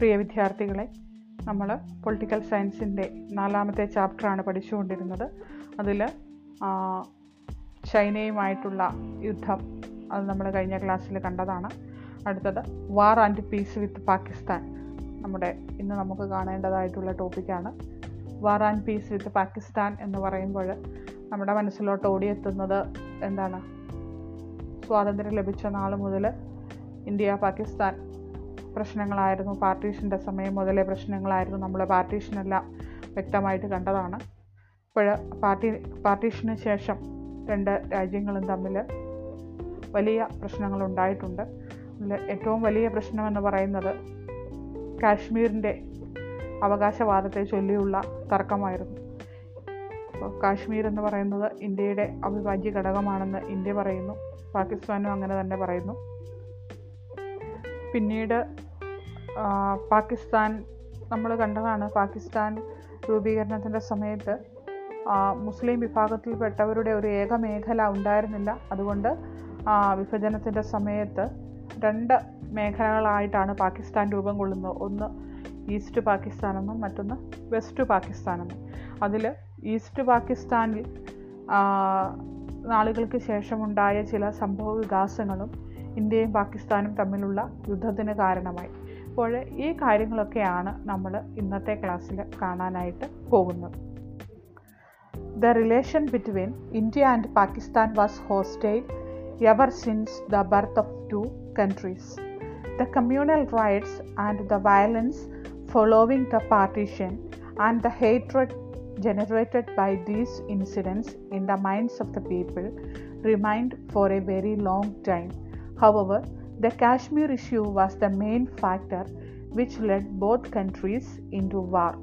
പ്രിയ വിദ്യാർത്ഥികളെ നമ്മൾ പൊളിറ്റിക്കൽ സയൻസിന്റെ നാലാമത്തെ ചാപ്റ്ററാണ് പഠിച്ചുകൊണ്ടിരുന്നത്. അതിൽ ചൈനയുമായിട്ടുള്ള യുദ്ധം അത് നമ്മൾ കഴിഞ്ഞ ക്ലാസ്സിൽ കണ്ടതാണ്. അടുത്തത് war and peace with Pakistan. നമ്മുടെ ഇന്ന് നമുക്ക് കാണേണ്ടതായിട്ടുള്ള ടോപ്പിക്കാണ് war and peace with Pakistan എന്ന് പറയുമ്പോൾ നമ്മുടെ മനസ്സിലോട്ട് ഓടിയെത്തുന്നത് എന്താണ്? സ്വാതന്ത്ര്യം ലഭിച്ച നാൾ മുതൽ ഇന്ത്യ പാകിസ്ഥാൻ പ്രശ്നങ്ങളായിരുന്നു. പാർട്ടീഷന്റെ സമയം മുതലേ പ്രശ്നങ്ങളായിരുന്നു. നമ്മൾ പാർട്ടീഷനെല്ലാം വ്യക്തമായിട്ട് കണ്ടതാണ്. ഇപ്പോൾ പാർട്ടി പാർട്ടീഷന് ശേഷം രണ്ട് രാജ്യങ്ങളും തമ്മിൽ വലിയ പ്രശ്നങ്ങളുണ്ടായിട്ടുണ്ട്. അതിൽ ഏറ്റവും വലിയ പ്രശ്നമെന്ന് പറയുന്നത് കാശ്മീരിന്റെ അവകാശവാദത്തെ ചൊല്ലിയുള്ള തർക്കമായിരുന്നു. അപ്പോൾ കാശ്മീർ എന്ന് പറയുന്നത് ഇന്ത്യയുടെ അവിഭാജ്യ ഘടകമാണെന്ന് ഇന്ത്യ പറയുന്നു. പാകിസ്ഥാനും അങ്ങനെ തന്നെ പറയുന്നു. പിന്നീട് പാകിസ്ഥാൻ നമ്മൾ കണ്ടതാണ് പാകിസ്ഥാൻ രൂപീകരണത്തിന്റെ സമയത്ത് മുസ്ലിം വിഭാഗത്തിൽപ്പെട്ടവരുടെ ഒരു ഏക മേഖല ഉണ്ടായിരുന്നില്ല. അതുകൊണ്ട് വിഭജനത്തിന്റെ സമയത്ത് രണ്ട് മേഖലകളായിട്ടാണ് പാകിസ്ഥാൻ രൂപം കൊള്ളുന്നത്. ഒന്ന് ഈസ്റ്റ് പാകിസ്ഥാനെന്നും മറ്റൊന്ന് വെസ്റ്റ് പാകിസ്ഥാനെന്നും അതിൽ ഈസ്റ്റ് പാകിസ്ഥാനിൽ നാളുകൾക്ക് ശേഷമുണ്ടായ ചില സംഭവ വികാസങ്ങളും ഇന്ത്യയും പാകിസ്ഥാനും തമ്മിലുള്ള യുദ്ധത്തിന് കാരണമായി. അപ്പോൾ ഈ കാര്യങ്ങളൊക്കെയാണ് നമ്മൾ ഇന്നത്തെ ക്ലാസ്സിൽ കാണാനായിട്ട് പോകുന്നത്. The relation between India and Pakistan was hostile ever since the birth of two countries the communal riots and the violence following the partition and the hatred generated by these incidents in the minds of the people remained for a very long time however the Kashmir issue was the main factor which led both countries into war.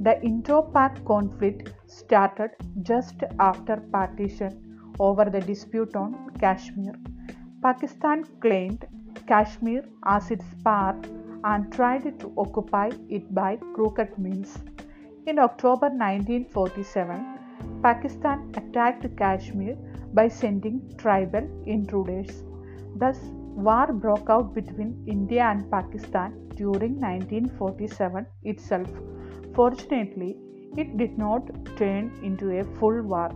The Indo Pak conflict started just after partition over the dispute on Kashmir. Pakistan claimed Kashmir as its part and tried to occupy it by crooked means. In October 1947, Pakistan attacked Kashmir by sending tribal intruders. Thus, war broke out between India and Pakistan during 1947 itself. Fortunately, it did not turn into a full war.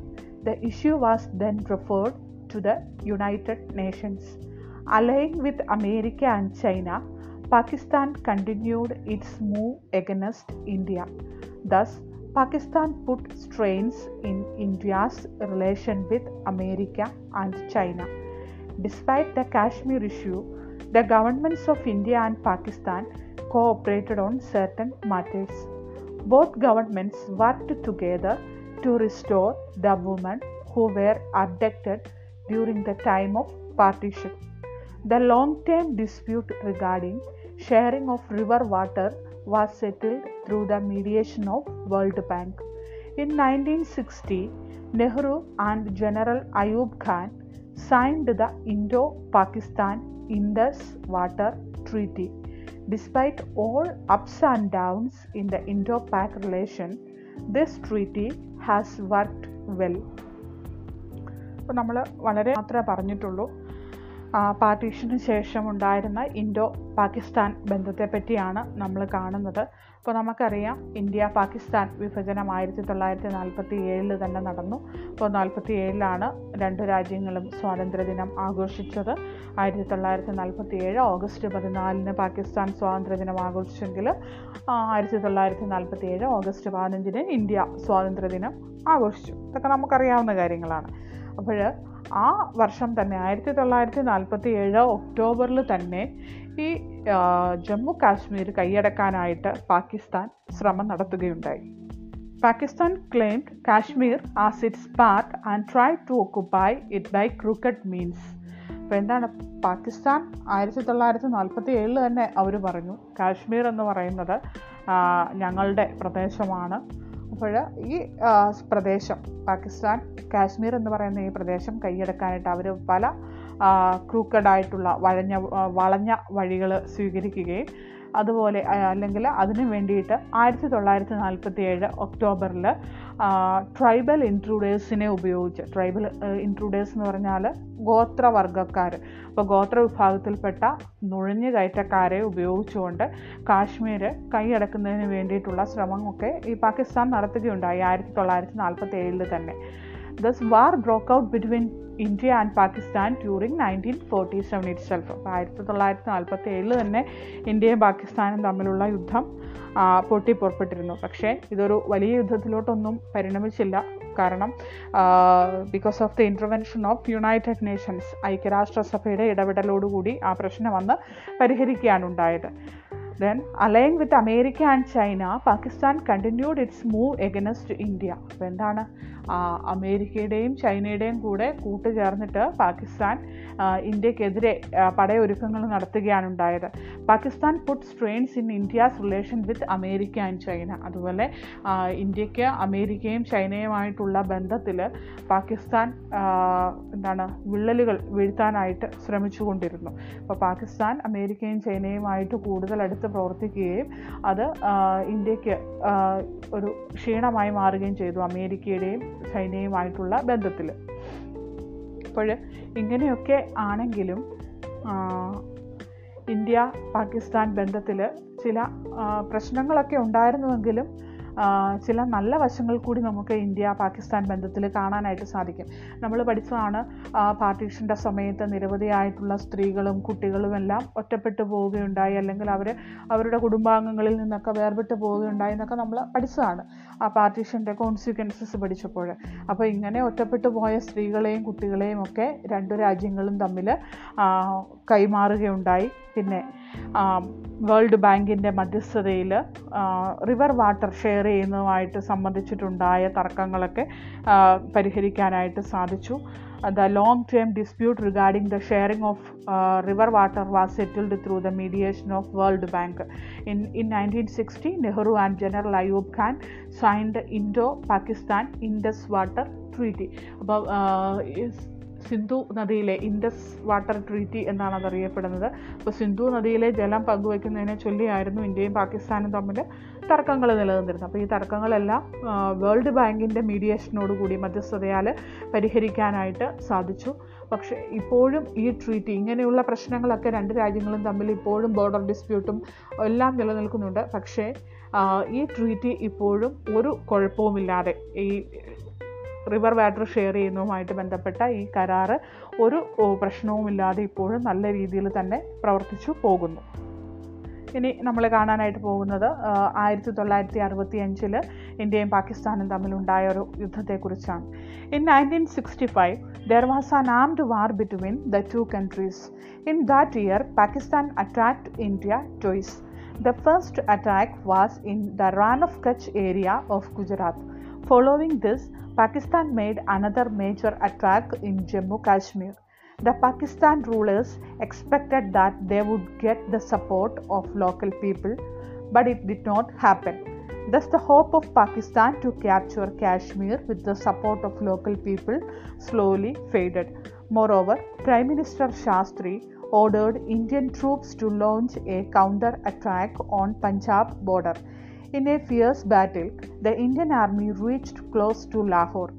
The issue was then referred to the United Nations. Allying with America and China, Pakistan continued its move against India. Thus, Pakistan put strains in India's relation with America and China. Despite the Kashmir issue, the governments of India and Pakistan cooperated on certain matters. Both governments worked together to restore the women who were abducted during the time of partition. The long term dispute regarding sharing of river water was settled through the mediation of World Bank. In 1960, Nehru and General Ayub Khan signed the Indo-Pakistan Indus Water Treaty. Despite all ups and downs in the Indo-Pak relation, this treaty has worked well. അപ്പോൾ നമ്മൾ വളരെ മാത്രമേ പറഞ്ഞിട്ടുള്ളൂ പാർട്ടീഷന് ശേഷം ഉണ്ടായിരുന്ന Indo Pakistan ബന്ധത്തെ പറ്റിയാണ് നമ്മൾ കാണുന്നത്. അപ്പോൾ നമുക്കറിയാം ഇന്ത്യ പാകിസ്ഥാൻ വിഭജനം ആയിരത്തി തൊള്ളായിരത്തി നാൽപ്പത്തി ഏഴിൽ തന്നെ നടന്നു. അപ്പോൾ നാൽപ്പത്തി ഏഴിലാണ് രണ്ട് രാജ്യങ്ങളും സ്വാതന്ത്ര്യദിനം ആഘോഷിച്ചത്. ആയിരത്തി തൊള്ളായിരത്തി നാൽപ്പത്തി ഏഴ് ഓഗസ്റ്റ് പതിനാലിന് പാകിസ്ഥാൻ സ്വാതന്ത്ര്യദിനം ആഘോഷിച്ചെങ്കിൽ ആയിരത്തി തൊള്ളായിരത്തി നാൽപ്പത്തി ഏഴ് ഓഗസ്റ്റ് പതിനഞ്ചിന് ഇന്ത്യ സ്വാതന്ത്ര്യദിനം ആഘോഷിച്ചു. ഇതൊക്കെ നമുക്കറിയാവുന്ന കാര്യങ്ങളാണ്. അപ്പോൾ ആ വർഷം തന്നെ ആയിരത്തി തൊള്ളായിരത്തി നാൽപ്പത്തി ഏഴ് ഒക്ടോബറിൽ തന്നെ ഈ ജമ്മു കാശ്മീർ കൈയടക്കാനായിട്ട് പാകിസ്ഥാൻ ശ്രമം നടത്തുകയുണ്ടായി. Pakistan claimed Kashmir as its part and try to occupy it by crooked means അപ്പോൾ എന്താണ്? പാകിസ്ഥാൻ ആയിരത്തി തൊള്ളായിരത്തി നാൽപ്പത്തി ഏഴിൽ തന്നെ അവർ പറഞ്ഞു കാശ്മീർ എന്ന് പറയുന്നത് ഞങ്ങളുടെ പ്രദേശമാണ്. അപ്പോൾ ഈ പ്രദേശം പാകിസ്ഥാൻ കാശ്മീർ എന്ന് പറയുന്ന ഈ പ്രദേശം കൈയടക്കാനായിട്ട് അവർ പല ക്രൂക്കഡായിട്ടുള്ള വഴഞ്ഞ വളഞ്ഞ വഴികൾ സ്വീകരിക്കുകയും അതുപോലെ അല്ലെങ്കിൽ അതിനു വേണ്ടിയിട്ട് ആയിരത്തി തൊള്ളായിരത്തി നാൽപ്പത്തി ഏഴ് ഒക്ടോബറിൽ ട്രൈബൽ ഇൻട്രൂഡേഴ്സിനെ ഉപയോഗിച്ച് ട്രൈബൽ ഇൻട്രൂഡേഴ്സ് എന്ന് പറഞ്ഞാൽ ഗോത്രവർഗക്കാർ. അപ്പോൾ ഗോത്ര വിഭാഗത്തിൽപ്പെട്ട നുഴഞ്ഞു കയറ്റക്കാരെ ഉപയോഗിച്ചുകൊണ്ട് കാശ്മീർ കൈയടക്കുന്നതിന് വേണ്ടിയിട്ടുള്ള ശ്രമമൊക്കെ ഈ പാകിസ്ഥാൻ നടത്തുകയുണ്ടായി ആയിരത്തി തൊള്ളായിരത്തി നാൽപ്പത്തി ഏഴിൽ തന്നെ. Thus war broke out between India and Pakistan during nineteen forty seven itself അപ്പോൾ ആയിരത്തി തൊള്ളായിരത്തി നാൽപ്പത്തി ഏഴിൽ തന്നെ ഇന്ത്യയും പാകിസ്ഥാനും തമ്മിലുള്ള യുദ്ധം പൊട്ടി പുറപ്പെട്ടിരുന്നു പക്ഷേ ഇതൊരു വലിയ യുദ്ധത്തിലോട്ടൊന്നും പരിണമിച്ചില്ല. കാരണം because of the intervention of United Nations ഐക്യരാഷ്ട്രസഭയുടെ ഇടപെടലോടുകൂടി ആ പ്രശ്നം വന്ന് പരിഹരിക്കുകയാണ് ഉണ്ടായത്. Then allying with America and China Pakistan continued its move against India അപ്പോൾ എന്താണ്? അമേരിക്കയുടെയും ചൈനയുടെയും കൂടെ കൂട്ടുചേർന്നിട്ട് പാകിസ്ഥാൻ ഇന്ത്യക്കെതിരെ പടയൊരുക്കങ്ങൾ നടത്തുകയാണ് ഉണ്ടായത്. Pakistan put strains in India's relation with America and China അതുപോലെ ഇന്ത്യയ്ക്ക് അമേരിക്കയും ചൈനയുമായിട്ടുള്ള ബന്ധത്തിൽ പാകിസ്ഥാൻ എന്താണ് വിള്ളലുകൾ വീഴ്ത്താനായിട്ട് ശ്രമിച്ചുകൊണ്ടിരുന്നു. അപ്പോൾ പാകിസ്ഥാൻ അമേരിക്കയും ചൈനയുമായിട്ട് കൂടുതൽ അടുത്ത് പ്രവർത്തിക്കുകയും അത് ഇന്ത്യയ്ക്ക് ഒരു ക്ഷീണമായി മാറുകയും ചെയ്തു. അമേരിക്കയുടെയും ചൈനയുമായിട്ടുള്ള ബന്ധത്തിൽ. അപ്പോൾ ഇങ്ങനെയൊക്കെ ആണെങ്കിലും ഇന്ത്യ പാകിസ്ഥാൻ ബന്ധത്തിൽ ചില പ്രശ്നങ്ങളൊക്കെ ഉണ്ടായിരുന്നുവെങ്കിലും ചില നല്ല വശങ്ങൾ കൂടി നമുക്ക് ഇന്ത്യ പാകിസ്ഥാൻ ബന്ധത്തിൽ കാണാനായിട്ട് സാധിക്കും. നമ്മൾ പഠിച്ചതാണ് പാർട്ടീഷന്റെ സമയത്ത് നിരവധിയായിട്ടുള്ള സ്ത്രീകളും കുട്ടികളും എല്ലാം ഒറ്റപ്പെട്ടു പോവുകയുണ്ടായി. അല്ലെങ്കിൽ അവർ അവരുടെ കുടുംബാംഗങ്ങളിൽ നിന്നൊക്കെ വേർപെട്ട് പോവുകയുണ്ടായി എന്നൊക്കെ നമ്മൾ പഠിച്ചതാണ് ആ പാർട്ടീഷന്റെ കോൺസിക്വൻസസ് പഠിച്ചപ്പോൾ. അപ്പോൾ ഇങ്ങനെ ഒറ്റപ്പെട്ടു പോയ സ്ത്രീകളെയും കുട്ടികളെയും ഒക്കെ രണ്ടു രാജ്യങ്ങളും തമ്മിൽ കൈമാറുകയുണ്ടായി. പിന്നെ വേൾഡ് ബാങ്കിന്റെ മധ്യസ്ഥതയിൽ റിവർ വാട്ടർ ഷെയർ ചെയ്യുന്നതുമായിട്ട് സംബന്ധിച്ചിട്ടുണ്ടായ തർക്കങ്ങളൊക്കെ പരിഹരിക്കാനായിട്ട് സാധിച്ചു. The long term dispute regarding the sharing of river water was settled through the mediation of World Bank. In in nineteen sixty Nehru and general Ayub Khan signed Indo Pakistan Indus water treaty. അപ്പോൾ സിന്ധു നദിയിലെ Indus water treaty എന്നാണ് അതറിയപ്പെടുന്നത്. അപ്പോൾ സിന്ധു നദിയിലെ ജലം പങ്കുവയ്ക്കുന്നതിനെ ചൊല്ലിയായിരുന്നു ഇന്ത്യയും പാകിസ്ഥാനും തമ്മിൽ തർക്കങ്ങൾ നിലനിന്നിരുന്നത്. അപ്പോൾ ഈ തർക്കങ്ങളെല്ലാം വേൾഡ് ബാങ്കിന്റെ മീഡിയേഷനോട് കൂടി മധ്യസ്ഥതയാൽ പരിഹരിക്കാനായിട്ട് സാധിച്ചു. പക്ഷേ ഇപ്പോഴും ഈ ട്രീറ്റി ഇങ്ങനെയുള്ള പ്രശ്നങ്ങളൊക്കെ രണ്ട് രാജ്യങ്ങളും തമ്മിൽ ഇപ്പോഴും ബോർഡർ ഡിസ്പ്യൂട്ടും എല്ലാം നിലനിൽക്കുന്നുണ്ട്. പക്ഷേ ഈ ട്രീറ്റി ഇപ്പോഴും ഒരു കുഴപ്പവുമില്ലാതെ ഈ റിവർ വാട്ടർ ഷെയർ ചെയ്യുന്നതുമായിട്ട് ബന്ധപ്പെട്ട ഈ കരാറ് ഒരു പ്രശ്നവുമില്ലാതെ ഇപ്പോഴും നല്ല രീതിയിൽ തന്നെ പ്രവർത്തിച്ചു പോകുന്നു. ഇനി നമ്മൾ കാണാനായിട്ട് പോകുന്നത് ആയിരത്തി തൊള്ളായിരത്തി അറുപത്തി അഞ്ചിൽ ഇന്ത്യയും പാകിസ്ഥാനും തമ്മിലുണ്ടായ ഒരു യുദ്ധത്തെക്കുറിച്ചാണ്. In nineteen sixty five there was an armed war between the two countries in that year Pakistan attacked India twice the first attack was in the Rann of Kutch area of Gujarat following this, Pakistan made another major attack in Jammu Kashmir. The Pakistan rulers expected that they would get the support of local people, but it did not happen. Thus, the hope of Pakistan to capture Kashmir with the support of local people slowly faded. Moreover, Prime Minister Shastri ordered Indian troops to launch a counter attack on Punjab border. In a fierce battle, the Indian army reached close to Lahore.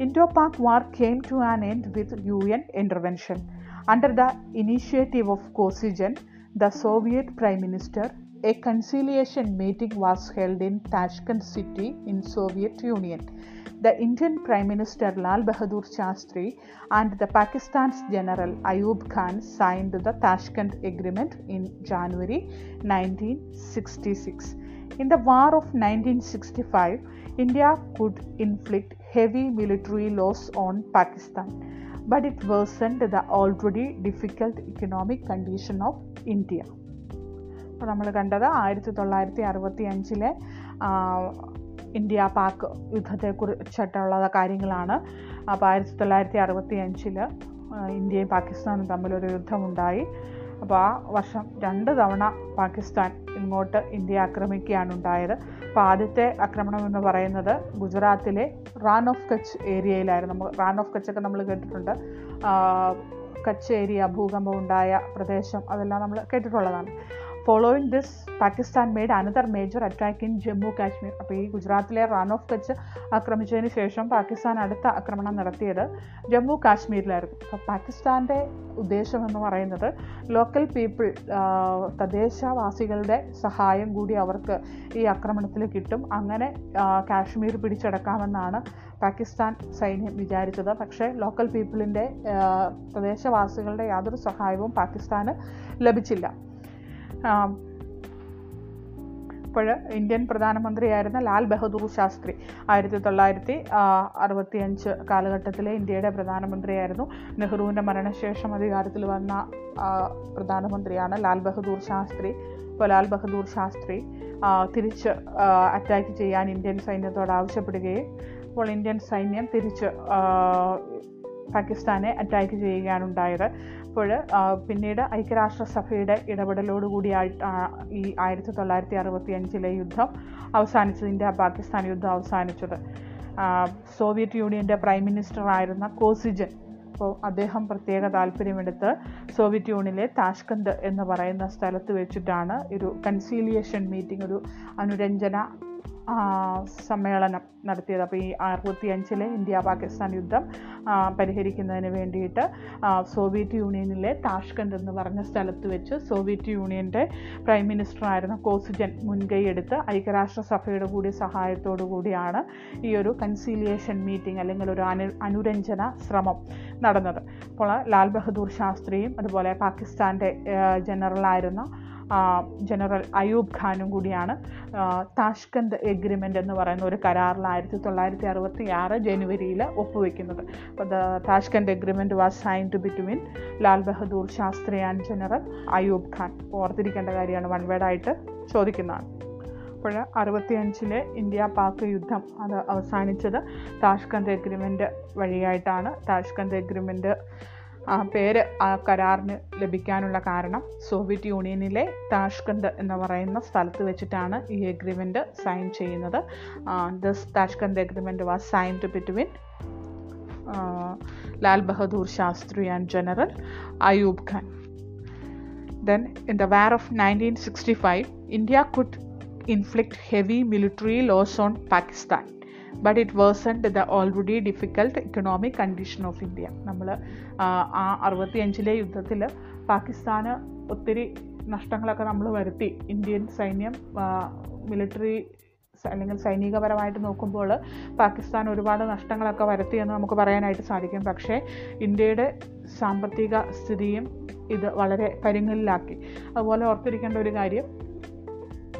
Indo-Pak war came to an end with UN intervention. Under the initiative of Kosijan, the Soviet Prime Minister, a conciliation meeting was held in Tashkent city in Soviet Union. The Indian Prime Minister Lal Bahadur Shastri and the Pakistan's General Ayub Khan signed the Tashkent Agreement in January 1966. In the war of nineteen sixty five India could inflict heavy military loss on Pakistan but it worsened the already difficult economic condition of India അപ്പോൾ നമ്മൾ കണ്ടത് ആയിരത്തി തൊള്ളായിരത്തി അറുപത്തി അഞ്ചിലെ India Pak യുദ്ധത്തെക്കുറിച്ചിട്ടുള്ള കാര്യങ്ങളാണ്. അപ്പോൾ ആയിരത്തി തൊള്ളായിരത്തി അറുപത്തി അഞ്ചിൽ ഇന്ത്യയും പാകിസ്ഥാനും തമ്മിലൊരു യുദ്ധമുണ്ടായി. അപ്പോൾ ആ വർഷം രണ്ട് തവണ പാകിസ്ഥാൻ ഇങ്ങോട്ട് ഇന്ത്യ ആക്രമിക്കുകയാണ് ഉണ്ടായത് അപ്പോൾ ആദ്യത്തെ ആക്രമണം എന്ന് പറയുന്നത് ഗുജറാത്തിലെ റാൻ ഓഫ് കച്ച് ഏരിയയിലായിരുന്നു. നമ്മൾ റാൻ ഓഫ് കച്ചൊക്കെ നമ്മൾ കേട്ടിട്ടുണ്ട്. കച്ച് ഏരിയ ഭൂകമ്പം ഉണ്ടായ പ്രദേശം അതെല്ലാം നമ്മൾ കേട്ടിട്ടുള്ളതാണ്. Following this Pakistan made another major attack in Jammu Kashmir അപ്പോൾ ഈ ഗുജറാത്തിലെ റൺ ഓഫ് കച്ച് ആക്രമിച്ചതിന് ശേഷം പാകിസ്ഥാൻ അടുത്ത ആക്രമണം നടത്തിയത് ജമ്മു കാശ്മീരിലായിരുന്നു. അപ്പോൾ പാകിസ്ഥാന്റെ ഉദ്ദേശം എന്ന് പറയുന്നത് ലോക്കൽ പീപ്പിൾ തദ്ദേശവാസികളുടെ സഹായം കൂടി അവർക്ക് ഈ ആക്രമണത്തിൽ കിട്ടും. അങ്ങനെ കാശ്മീർ പിടിച്ചെടുക്കാമെന്നാണ് പാകിസ്ഥാൻ സൈന്യം വിചാരിച്ചത്. പക്ഷേ ലോക്കൽ പീപ്പിളിന്റെ പ്രദേശവാസികളുടെ യാതൊരു സഹായവും പാകിസ്ഥാന് ലഭിച്ചില്ല. അപ്പോൾ ഇന്ത്യൻ പ്രധാനമന്ത്രിയായിരുന്ന ലാൽ ബഹദൂർ ശാസ്ത്രി ആയിരത്തി തൊള്ളായിരത്തി അറുപത്തി അഞ്ച് കാലഘട്ടത്തിലെ ഇന്ത്യയുടെ പ്രധാനമന്ത്രിയായിരുന്നു. നെഹ്റുവിന്റെ മരണശേഷം അധികാരത്തിൽ വന്ന പ്രധാനമന്ത്രിയാണ് ലാൽ ബഹദൂർ ശാസ്ത്രി. ഇപ്പോൾ ലാൽ ബഹദൂർ ശാസ്ത്രി തിരിച്ച് അറ്റാക്ക് ചെയ്യാൻ ഇന്ത്യൻ സൈന്യത്തോട് ആവശ്യപ്പെടുകയും അപ്പോൾ ഇന്ത്യൻ സൈന്യം തിരിച്ച് പാകിസ്ഥാനെ അറ്റാക്ക് ചെയ്യുകയാണ് ഉണ്ടായത്. അപ്പോൾ പിന്നീട് ഐക്യരാഷ്ട്രസഭയുടെ ഇടപെടലോടുകൂടി ഈ ആയിരത്തി തൊള്ളായിരത്തി അറുപത്തി അഞ്ചിലെ യുദ്ധം അവസാനിച്ചത് ഇന്ത്യ പാകിസ്ഥാൻ യുദ്ധം അവസാനിച്ചത്. സോവിയറ്റ് യൂണിയന്റെ പ്രൈം മിനിസ്റ്റർ ആയിരുന്ന കോസിജൻ. അപ്പോൾ അദ്ദേഹം പ്രത്യേക താല്പര്യമെടുത്ത് സോവിയറ്റ് യൂണിയനിലെ താഷ്കന്ത് എന്ന് പറയുന്ന സ്ഥലത്ത് വെച്ചിട്ടാണ് ഒരു കൺസീലിയേഷൻ മീറ്റിംഗ് ഒരു അനുരഞ്ജന സമ്മേളനം നടത്തിയത്. അപ്പോൾ ഈ അറുപത്തി അഞ്ചിലെ ഇന്ത്യ പാകിസ്ഥാൻ യുദ്ധം പരിഹരിക്കുന്നതിന് വേണ്ടിയിട്ട് സോവിയറ്റ് യൂണിയനിലെ താഷ്കണ്ട് എന്ന് പറഞ്ഞ സ്ഥലത്ത് വെച്ച് സോവിയറ്റ് യൂണിയന്റെ പ്രൈം മിനിസ്റ്റർ ആയിരുന്ന കോസിജൻ മുൻകൈയെടുത്ത് ഐക്യരാഷ്ട്രസഭയുടെ കൂടി സഹായത്തോടു കൂടിയാണ് ഈ ഒരു കൺസീലിയേഷൻ മീറ്റിംഗ് അല്ലെങ്കിൽ ഒരു അനു അനുരഞ്ജന ശ്രമം നടന്നത്. അപ്പോൾ ലാൽ ബഹദൂർ ശാസ്ത്രിയും അതുപോലെ പാകിസ്ഥാന്റെ ജനറലായിരുന്ന ജനറൽ അയൂബ് ഖാനും കൂടിയാണ്. താഷ്കന്ത് എഗ്രിമെന്റ് എന്ന് പറയുന്ന ഒരു കരാറിൽ ആയിരത്തി തൊള്ളായിരത്തി അറുപത്തി ആറ് ജനുവരിയിൽ ഒപ്പുവെക്കുന്നത്. അപ്പോൾ the Tashkent agreement was signed between Lal Bahadur Shastri and general Ayub Khan. ഓർത്തിരിക്കേണ്ട കാര്യമാണ് വൺ വേർഡായിട്ട് ചോദിക്കുന്നതാണ്. അപ്പോൾ അറുപത്തിയഞ്ചിലെ ഇന്ത്യ പാക് യുദ്ധം അത് അവസാനിച്ചത് താഷ്കന്ത് എഗ്രിമെന്റ് വഴിയായിട്ടാണ്. താഷ്കന്ത് എഗ്രിമെന്റ് പേര് ആ കരാറിന് ലഭിക്കാനുള്ള കാരണം സോവിയറ്റ് യൂണിയനിലെ താഷ്കണ്ട് എന്ന് പറയുന്ന സ്ഥലത്ത് വെച്ചിട്ടാണ് ഈ എഗ്രിമെന്റ് സൈൻ ചെയ്യുന്നത്. This Tashkent agreement was signed between Lal Bahadur Shastri and general Ayub Khan. Then in the war of nineteen sixty five India could inflict heavy military loss on Pakistan but it worsened the already difficult economic condition of India നമ്മൾ ആ അറുപത്തിയഞ്ചിലെ യുദ്ധത്തിൽ പാകിസ്ഥാന് ഒത്തിരി നഷ്ടങ്ങളൊക്കെ നമ്മൾ വരുത്തി. Indian സൈന്യം military അല്ലെങ്കിൽ സൈനികപരമായിട്ട് നോക്കുമ്പോൾ പാകിസ്ഥാൻ ഒരുപാട് നഷ്ടങ്ങളൊക്കെ വരുത്തി എന്ന് നമുക്ക് പറയാനായിട്ട് സാധിക്കും. പക്ഷേ ഇന്ത്യയുടെ സാമ്പത്തിക സ്ഥിതിയും ഇത് വളരെ പരിങ്ങലിലാക്കി അതുപോലെ ഓർത്തിരിക്കേണ്ട ഒരു കാര്യം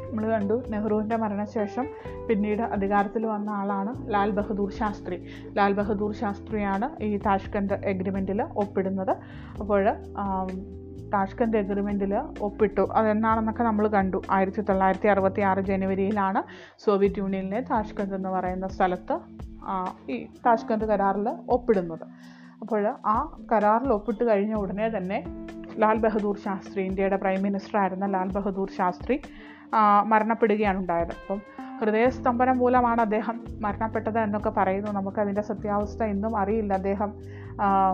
നമ്മൾ കണ്ടു നെഹ്റുവിന്റെ മരണശേഷം പിന്നീട് അധികാരത്തിൽ വന്ന ആളാണ് ലാൽ ബഹദൂർ ശാസ്ത്രി. ലാൽ ബഹദൂർ ശാസ്ത്രിയാണ് ഈ താഷ്കന്ത് എഗ്രിമെന്റിൽ ഒപ്പിടുന്നത്. അപ്പോൾ താഷ്കന്ത് എഗ്രിമെന്റിൽ ഒപ്പിട്ടു. അതെന്നാണെന്നൊക്കെ നമ്മൾ കണ്ടു. ആയിരത്തി തൊള്ളായിരത്തി അറുപത്തി ആറ് ജനുവരിയിലാണ് സോവിയറ്റ് യൂണിയനിലെ താഷ്കന്ത് എന്ന് പറയുന്ന സ്ഥലത്ത് ഈ താഷ്കന്ത് കരാറിൽ ഒപ്പിടുന്നത്. അപ്പോൾ ആ കരാറിൽ ഒപ്പിട്ട് കഴിഞ്ഞ ഉടനെ തന്നെ ലാൽ ബഹദൂർ ശാസ്ത്രി ഇന്ത്യയുടെ പ്രൈം മിനിസ്റ്റർ ആയിരുന്ന ലാൽ ബഹദൂർ ശാസ്ത്രി മരണപ്പെടുകയാണ് ഉണ്ടായത്. അപ്പം ഹൃദയസ്തംഭനം മൂലമാണ് അദ്ദേഹം മരണപ്പെട്ടത് എന്നൊക്കെ പറയുന്നു. നമുക്കതിന്റെ സത്യാവസ്ഥ ഇന്നും അറിയില്ല. അദ്ദേഹം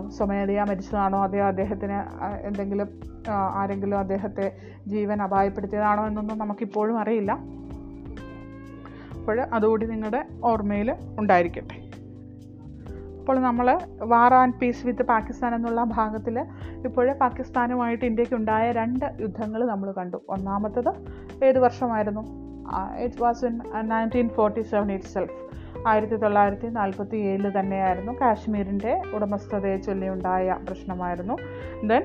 സ്വമേധയാ മരിച്ചതാണോ? അതെയോ അദ്ദേഹത്തിന് എന്തെങ്കിലും ആരെങ്കിലും അദ്ദേഹത്തെ ജീവൻ അപായപ്പെടുത്തിയതാണോ എന്നൊന്നും നമുക്കിപ്പോഴും അറിയില്ല. അപ്പോൾ അതുകൂടി നിങ്ങളുടെ ഓർമ്മയിൽ ഉണ്ടായിരിക്കട്ടെ. അപ്പോൾ നമ്മൾ war and peace with Pakistan എന്നുള്ള ഭാഗത്തിൽ ഇപ്പോഴേ പാകിസ്ഥാനുമായിട്ട് ഇന്ത്യക്കുണ്ടായ രണ്ട് യുദ്ധങ്ങൾ നമ്മൾ കണ്ടു. ഒന്നാമത്തത് ഏത് വർഷമായിരുന്നു? It was in nineteen forty seven itself ആയിരത്തി തൊള്ളായിരത്തി നാൽപ്പത്തി ഏഴിൽ തന്നെയായിരുന്നു കാശ്മീരിന്റെ ഉടമസ്ഥതയെ ചൊല്ലിയുണ്ടായ പ്രശ്നമായിരുന്നു. Then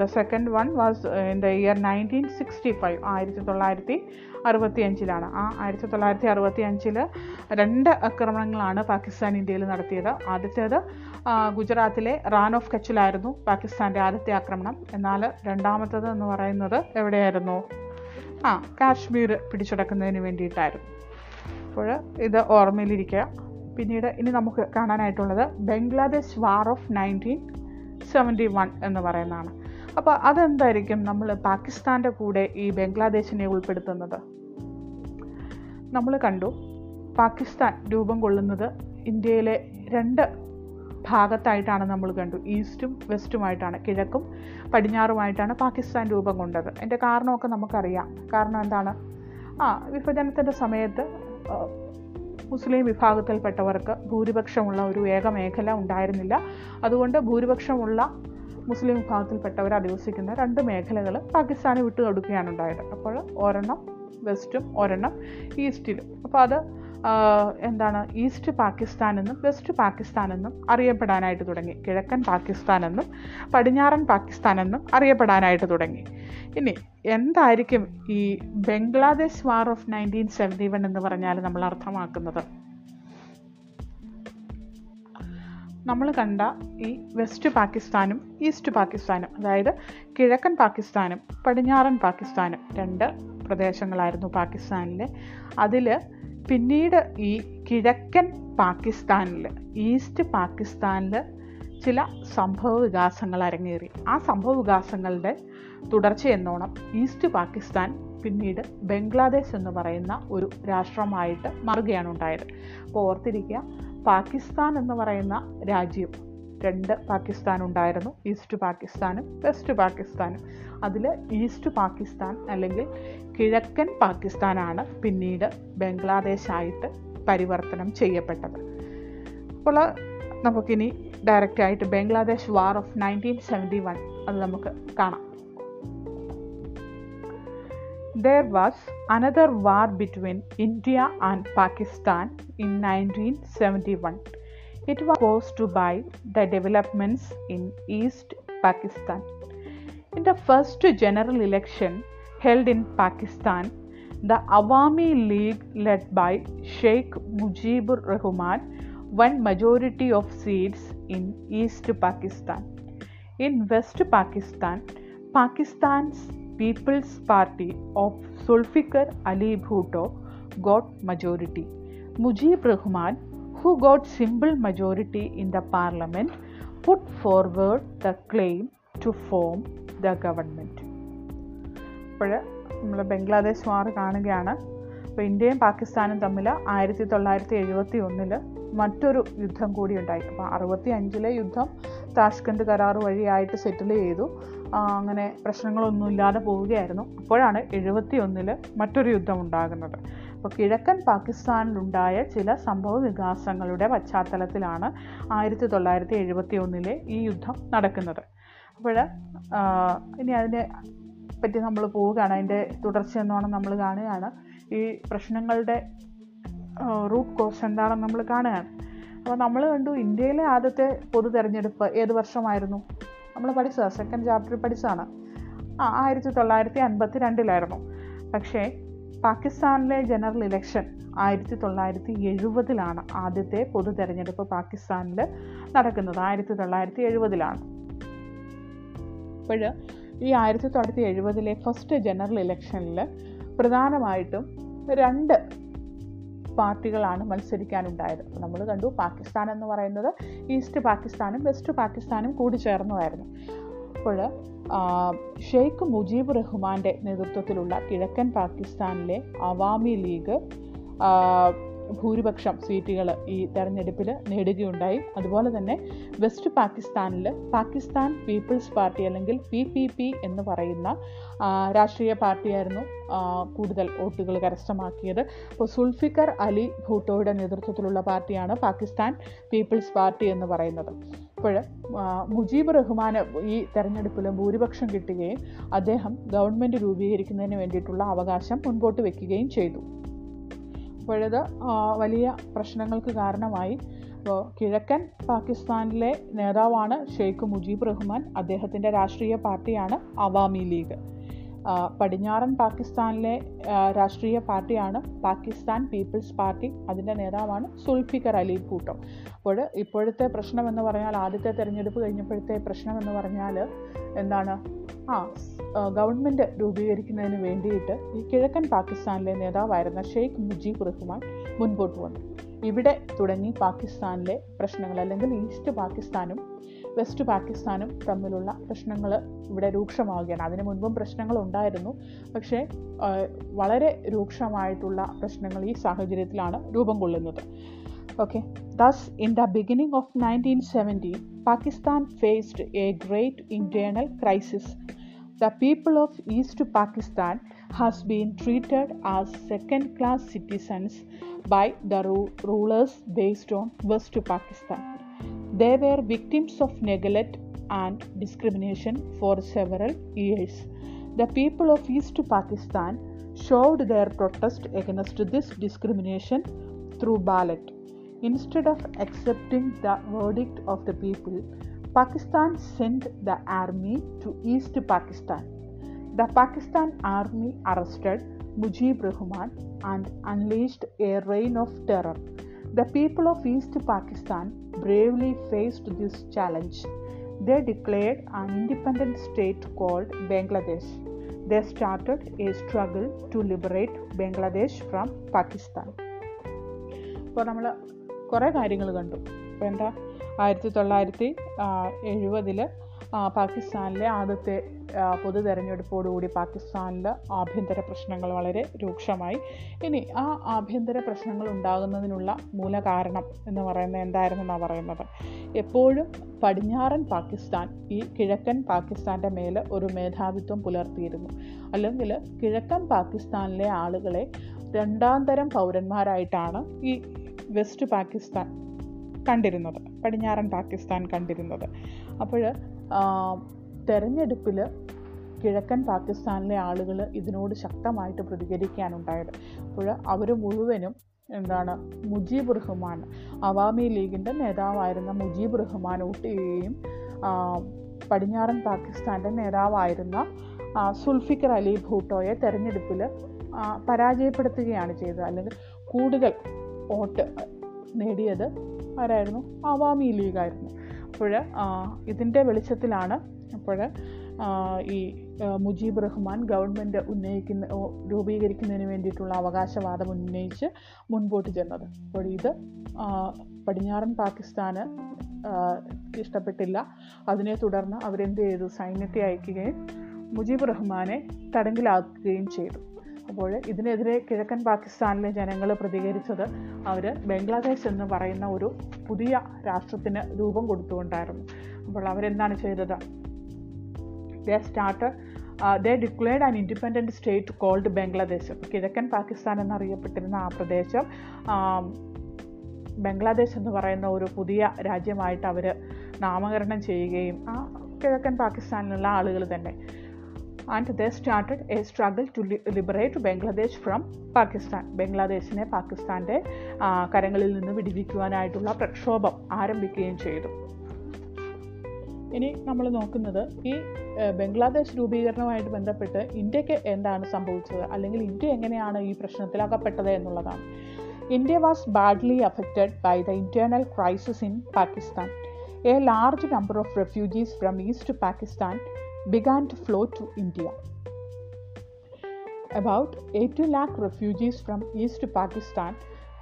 the second one was in the year nineteen sixty five ആയിരത്തി തൊള്ളായിരത്തി അറുപത്തി അഞ്ചിലാണ് ആ ആയിരത്തി തൊള്ളായിരത്തി അറുപത്തി അഞ്ചിൽ രണ്ട് ആക്രമണങ്ങളാണ് പാകിസ്ഥാൻ ഇന്ത്യയിൽ നടത്തിയത്. ആദ്യത്തേത് ഗുജറാത്തിലെ റാൻ ഓഫ് കച്ചിലായിരുന്നു പാകിസ്ഥാന്റെ ആദ്യത്തെ ആക്രമണം. എന്നാൽ രണ്ടാമത്തത് എന്ന് പറയുന്നത് എവിടെയായിരുന്നു? ആ കാശ്മീർ പിടിച്ചടക്കുന്നതിന് വേണ്ടിയിട്ടായിരുന്നു. അപ്പോൾ ഇത് ഓർമ്മയിലിരിക്കുക. പിന്നീട് ഇനി നമുക്ക് കാണാനായിട്ടുള്ളത് Bangladesh war of nineteen seventy one എന്ന് പറയുന്നതാണ്. അപ്പോൾ അതെന്തായിരിക്കും? നമ്മൾ പാകിസ്ഥാന്റെ കൂടെ ഈ ബംഗ്ലാദേശിനെ ഉൾപ്പെടുത്തുന്നത്. നമ്മൾ കണ്ടു പാകിസ്ഥാൻ രൂപം കൊള്ളുന്നത് ഇന്ത്യയിലെ രണ്ട് ഭാഗത്തായിട്ടാണ് നമ്മൾ കണ്ടു. ഈസ്റ്റും വെസ്റ്റുമായിട്ടാണ് കിഴക്കും പടിഞ്ഞാറുമായിട്ടാണ് പാകിസ്ഥാൻ രൂപം കൊണ്ടത്. അതിന്റെ കാരണമൊക്കെ നമുക്കറിയാം. കാരണം എന്താണ്? ആ വിഭജനത്തിന്റെ സമയത്ത് മുസ്ലിം വിഭാഗത്തിൽപ്പെട്ടവർക്ക് ഭൂരിപക്ഷമുള്ള ഒരു ഏക മേഖല ഉണ്ടായിരുന്നില്ല. അതുകൊണ്ട് ഭൂരിപക്ഷമുള്ള മുസ്ലിം വിഭാഗത്തിൽപ്പെട്ടവർ അധിവസിക്കുന്ന രണ്ട് മേഖലകൾ പാകിസ്ഥാന് വിട്ടുകൊടുക്കുകയാണ് ഉണ്ടായത്. അപ്പോൾ ഒരെണ്ണം വെസ്റ്റും ഒരെണ്ണം ഈസ്റ്റിലും. അപ്പോൾ അത് എന്താണ് ഈസ്റ്റ് പാകിസ്ഥാൻ എന്നും വെസ്റ്റ് പാകിസ്ഥാൻ എന്നും അറിയപ്പെടാനായിട്ട് തുടങ്ങി. കിഴക്കൻ പാകിസ്ഥാൻ എന്നും പടിഞ്ഞാറൻ പാകിസ്ഥാൻ എന്നും അറിയപ്പെടാനായിട്ട് തുടങ്ങി. ഇനി എന്തായിരിക്കും ഈ Bangladesh war of nineteen seventy one എന്ന് പറഞ്ഞാൽ നമ്മൾ അർത്ഥമാക്കുന്നത്? നമ്മൾ കണ്ട ഈ വെസ്റ്റ് പാകിസ്ഥാനും ഈസ്റ്റ് പാകിസ്ഥാനും അതായത് കിഴക്കൻ പാകിസ്ഥാനും പടിഞ്ഞാറൻ പാകിസ്ഥാനും രണ്ട് പ്രദേശങ്ങളായിരുന്നു പാകിസ്ഥാനിലെ. അതിൽ പിന്നീട് ഈ കിഴക്കൻ പാകിസ്ഥാനിൽ ഈസ്റ്റ് പാകിസ്ഥാനിൽ ചില സംഭവ വികാസങ്ങൾ അരങ്ങേറി. ആ സംഭവ വികാസങ്ങളുടെ തുടർച്ചയെന്നോണം ഈസ്റ്റ് പാകിസ്ഥാൻ പിന്നീട് ബംഗ്ലാദേശ് എന്ന് പറയുന്ന ഒരു രാഷ്ട്രമായിട്ട് മാറുകയാണ് ഉണ്ടായത്. അപ്പോൾ ഓർത്തിരിക്കുക പാകിസ്ഥാൻ എന്ന് പറയുന്ന രാജ്യം രണ്ട് പാകിസ്ഥാൻ ഉണ്ടായിരുന്നു ഈസ്റ്റ് പാകിസ്ഥാനും വെസ്റ്റ് പാകിസ്ഥാനും. അതിൽ ഈസ്റ്റ് പാകിസ്ഥാൻ അല്ലെങ്കിൽ കിഴക്കൻ പാകിസ്ഥാനാണ് പിന്നീട് ബംഗ്ലാദേശായിട്ട് പരിവർത്തനം ചെയ്യപ്പെട്ടത്. അപ്പോൾ നമുക്കിനി ഡയറക്റ്റ് ആയിട്ട് Bangladesh war of nineteen seventy one അത് നമുക്ക് കാണാം. There was another war between India and Pakistan in 1971. It was caused by the developments in East Pakistan. In the first general election held in Pakistan, the Awami League led by Sheikh Mujibur Rahman won majority of seats in East Pakistan. In West Pakistan, Pakistan's People's Party of Zulfikar Ali Bhutto got majority. Mujib Rahman, who got simple majority in the parliament, put forward the claim to form the government. അപ്പോൾ നമ്മൾ ബംഗ്ലാദേശ് വാർ കാണുകയാണ്. അപ്പോൾ ഇന്ത്യയും പാകിസ്ഥാനും തമ്മിൽ ആയിരത്തി തൊള്ളായിരത്തി എഴുപത്തി ഒന്നിൽ മറ്റൊരു യുദ്ധം കൂടി ഉണ്ടായി. അപ്പോൾ അറുപത്തി അഞ്ചിലെ യുദ്ധം താഷ്കണ്ട് കരാർ വഴിയായിട്ട് സെറ്റിൽ ചെയ്തു. അങ്ങനെ പ്രശ്നങ്ങളൊന്നും ഇല്ലാതെ പോവുകയായിരുന്നു. അപ്പോഴാണ് എഴുപത്തി ഒന്നിൽ മറ്റൊരു യുദ്ധം ഉണ്ടാകുന്നത്. അപ്പോൾ കിഴക്കൻ പാകിസ്ഥാനിലുണ്ടായ ചില സംഭവ വികാസങ്ങളുടെ പശ്ചാത്തലത്തിലാണ് ആയിരത്തി തൊള്ളായിരത്തി എഴുപത്തി ഒന്നിലെ ഈ യുദ്ധം നടക്കുന്നത്. അപ്പോൾ ഇനി അതിനെ പറ്റി നമ്മൾ പോവുകയാണ്. അതിന്റെ തുടർച്ച എന്നോണം നമ്മൾ കാണുകയാണ്. ഈ പ്രശ്നങ്ങളുടെ റൂട്ട് കോസ് എന്താണെന്ന് നമ്മൾ കാണുകയാണ്. അപ്പോൾ നമ്മൾ കണ്ടു ഇന്ത്യയിലെ ആദ്യത്തെ പൊതു തെരഞ്ഞെടുപ്പ് ഏത് വർഷമായിരുന്നു? നമ്മൾ പഠിച്ചതാണ് സെക്കൻഡ് ചാപ്റ്ററിൽ പഠിച്ചതാണ്. ആ ആയിരത്തി തൊള്ളായിരത്തി അൻപത്തി രണ്ടിലായിരുന്നു പക്ഷേ പാകിസ്ഥാനിലെ ജനറൽ ഇലക്ഷൻ ആയിരത്തി തൊള്ളായിരത്തി എഴുപതിലാണ് ആദ്യത്തെ പൊതു തെരഞ്ഞെടുപ്പ് പാകിസ്ഥാനിൽ നടക്കുന്നത്. ആയിരത്തി തൊള്ളായിരത്തി എഴുപതിലാണ് അപ്പോൾ ഈ ആയിരത്തി തൊള്ളായിരത്തി എഴുപതിലെ ഫസ്റ്റ് ജനറൽ ഇലക്ഷനിൽ പ്രധാനമായിട്ടും രണ്ട് പാർട്ടികളാണ് മത്സരിക്കാനുണ്ടായത്. നമ്മൾ കണ്ടു പാകിസ്ഥാൻ എന്ന് പറയുന്നത് ഈസ്റ്റ് പാകിസ്ഥാനും വെസ്റ്റ് പാകിസ്ഥാനും കൂടി ചേർന്നതായിരുന്നു. അപ്പോൾ ഷെയ്ഖ് മുജീബ് റഹ്മാന്റെ നേതൃത്വത്തിലുള്ള കിഴക്കൻ പാകിസ്ഥാനിലെ അവാമി ലീഗ് ഭൂരിപക്ഷം സീറ്റുകൾ ഈ തെരഞ്ഞെടുപ്പിൽ നേടുകയുണ്ടായി. അതുപോലെ തന്നെ വെസ്റ്റ് പാകിസ്ഥാനിൽ പാകിസ്ഥാൻ പീപ്പിൾസ് പാർട്ടി അല്ലെങ്കിൽ പി പി പി എന്ന് പറയുന്ന രാഷ്ട്രീയ പാർട്ടിയായിരുന്നു കൂടുതൽ വോട്ടുകൾ കരസ്ഥമാക്കിയത്. അപ്പോൾ സുൽഫിക്കർ അലി ഭൂട്ടോയുടെ നേതൃത്വത്തിലുള്ള പാർട്ടിയാണ് പാകിസ്ഥാൻ പീപ്പിൾസ് പാർട്ടി എന്ന് പറയുന്നത്. അപ്പോൾ മുജീബ് റഹ്മാന് ഈ തെരഞ്ഞെടുപ്പിൽ ഭൂരിപക്ഷം കിട്ടുകയും അദ്ദേഹം ഗവൺമെന്റ് രൂപീകരിക്കുന്നതിന് വേണ്ടിയിട്ടുള്ള അവകാശം മുൻപോട്ട് വെക്കുകയും ചെയ്തു. അപ്പോഴത് ആ, വലിയ പ്രശ്നങ്ങൾക്ക് കാരണമായി. അപ്പോൾ കിഴക്കൻ പാകിസ്ഥാനിലെ നേതാവാണ് ഷെയ്ഖ് മുജീബ് റഹ്മാൻ. അദ്ദേഹത്തിന്റെ രാഷ്ട്രീയ പാർട്ടിയാണ് അവാമി ലീഗ്. പടിഞ്ഞാറൻ പാകിസ്ഥാനിലെ രാഷ്ട്രീയ പാർട്ടിയാണ് പാകിസ്ഥാൻ പീപ്പിൾസ് പാർട്ടി. അതിന്റെ നേതാവാണ് സുൽഫിക്കർ അലി ഭൂട്ടോ അപ്പോൾ ഇപ്പോഴത്തെ പ്രശ്നം എന്ന് പറഞ്ഞാൽ ആദ്യത്തെ തെരഞ്ഞെടുപ്പ് കഴിഞ്ഞപ്പോഴത്തെ പ്രശ്നം എന്ന് പറഞ്ഞാൽ എന്താണ്? ആ ഗവൺമെന്റ് രൂപീകരിക്കുന്നതിന് വേണ്ടിയിട്ട് ഈ കിഴക്കൻ പാകിസ്ഥാനിലെ നേതാവായിരുന്ന ഷെയ്ഖ് മുജീബ് റഹ്മാൻ മുൻപോട്ട് വന്നു. ഇവിടെ തുടങ്ങി പാകിസ്ഥാനിലെ പ്രശ്നങ്ങൾ അല്ലെങ്കിൽ ഈസ്റ്റ് പാകിസ്ഥാനും വെസ്റ്റ് പാകിസ്ഥാനും തമ്മിലുള്ള പ്രശ്നങ്ങൾ ഇവിടെ രൂക്ഷമാവുകയാണ്. അതിനു മുൻപും പ്രശ്നങ്ങൾ ഉണ്ടായിരുന്നു. പക്ഷേ വളരെ രൂക്ഷമായിട്ടുള്ള പ്രശ്നങ്ങൾ ഈ സാഹചര്യത്തിലാണ് രൂപം കൊള്ളുന്നത്. Okay thus in the beginning of nineteen seventy Pakistan faced a great internal crisis the people of East Pakistan has been treated as second class citizens by the ru rulers based on West Pakistan They were victims of neglect and discrimination for several years. The people of East Pakistan showed their protest against this discrimination through ballot. Instead of accepting the verdict of the people, Pakistan sent the army to East Pakistan. The Pakistan army arrested Mujib Rahman and unleashed a reign of terror. The people of East Pakistan bravely faced this challenge. They declared an independent state called Bangladesh. They started a struggle to liberate Bangladesh from Pakistan. ഇപ്പോൾ നമ്മൾ കുറേ കാര്യങ്ങൾ കണ്ടു ഇപ്പോൾ എന്താ ആയിരത്തി തൊള്ളായിരത്തി എഴുപതിൽ പാകിസ്ഥാനിലെ ആദ്യത്തെ പൊതു തെരഞ്ഞെടുപ്പോടുകൂടി പാകിസ്ഥാനിൽ ആഭ്യന്തര പ്രശ്നങ്ങൾ വളരെ രൂക്ഷമായി. ഇനി ആ ആഭ്യന്തര പ്രശ്നങ്ങൾ ഉണ്ടാകുന്നതിനുള്ള മൂലകാരണം എന്ന് പറയുന്നത് എന്തായിരുന്നെന്നാണ് പറയുന്നത്. എപ്പോഴും പടിഞ്ഞാറൻ പാകിസ്ഥാൻ ഈ കിഴക്കൻ പാകിസ്ഥാന്റെ മേൽ ഒരു മേധാവിത്വം പുലർത്തിയിരുന്നു. അല്ലെങ്കിൽ കിഴക്കൻ പാകിസ്ഥാനിലെ ആളുകളെ രണ്ടാം തരം പൗരന്മാരായിട്ടാണ് ഈ വെസ്റ്റ് പാകിസ്ഥാൻ കണ്ടിരുന്നത്. പടിഞ്ഞാറൻ പാകിസ്ഥാൻ കണ്ടിരുന്നത്. അപ്പോൾ തെരഞ്ഞെടുപ്പിൽ കിഴക്കൻ പാകിസ്ഥാനിലെ ആളുകൾ ഇതിനോട് ശക്തമായിട്ട് പ്രതികരിക്കാനുണ്ടായത്. അപ്പോൾ അവർ മുഴുവനും എന്താണ് മുജീബ് റഹ്മാൻ അവാമി ലീഗിന്റെ നേതാവായിരുന്ന മുജീബ് റഹ്മാൻ വോട്ട് പടിഞ്ഞാറൻ പാകിസ്ഥാന്റെ നേതാവായിരുന്ന സുൽഫിക്കർ അലി ഭൂട്ടോയെ തെരഞ്ഞെടുപ്പിൽ പരാജയപ്പെടുത്തുകയാണ് ചെയ്തത്. അല്ലെങ്കിൽ കൂടുതൽ വോട്ട് നേടിയത് ആരായിരുന്നു? അവാമി ലീഗായിരുന്നു. അപ്പോൾ ഇതിന്റെ വെളിച്ചത്തിലാണ് അപ്പോൾ ഈ മുജീബ് റഹ്മാൻ ഗവൺമെന്റ് ഉന്നയിക്കുന്ന രൂപീകരിക്കുന്നതിന് വേണ്ടിയിട്ടുള്ള അവകാശവാദം ഉന്നയിച്ച് മുൻപോട്ട് ചെന്നത്. അപ്പോൾ ഇത് പടിഞ്ഞാറൻ പാകിസ്ഥാന് ഇഷ്ടപ്പെട്ടില്ല. അതിനെ തുടർന്ന് അവരെന്ത് ചെയ്തു? സൈന്യത്തെ അയക്കുകയും മുജീബ് റഹ്മാനെ തടങ്കിലാക്കുകയും ചെയ്തു. അപ്പോൾ ഇതിനെതിരെ കിഴക്കൻ പാകിസ്ഥാനിലെ ജനങ്ങൾ പ്രതികരിച്ചത് അവർ ബംഗ്ലാദേശ് എന്ന് പറയുന്ന ഒരു പുതിയ രാഷ്ട്രത്തിന് രൂപം കൊടുത്തുകൊണ്ടായിരുന്നു. അപ്പോൾ അവരെന്താണ് ചെയ്തത്? They start they declared an independent state called Bangladesh കിഴക്കൻ പാകിസ്ഥാൻ എന്നറിയപ്പെട്ടിരുന്ന ആ പ്രദേശം ബംഗ്ലാദേശ് എന്ന് പറയുന്ന ഒരു പുതിയ രാജ്യമായിട്ട് അവർ നാമകരണം ചെയ്യുകയും ആ കിഴക്കൻ പാകിസ്ഥാനിലുള്ള ആളുകൾ തന്നെ. And they started a struggle to liberate Bangladesh from Pakistan ബംഗ്ലാദേശിനെ പാകിസ്ഥാന്റെ കരങ്ങളിൽ നിന്ന് വിടിവിക്കുവാനായിട്ടുള്ള പ്രക്ഷോഭം ആരംഭിക്കുകയും ചെയ്തു. ഇനി നമ്മൾ നോക്കുന്നത് ഈ ബംഗ്ലാദേശ് രൂപീകരണവുമായിട്ട് ബന്ധപ്പെട്ട് ഇന്ത്യയ്ക്ക് എന്താണ് സംഭവിച്ചത്? അല്ലെങ്കിൽ ഇന്ത്യ എങ്ങനെയാണ് ഈ പ്രശ്നത്തിൽ അകപ്പെട്ടത് എന്നുള്ളതാണ്. India was badly affected by the internal crisis in Pakistan a large number of refugees from East Pakistan began to flow to India About 80 lakh refugees from East Pakistan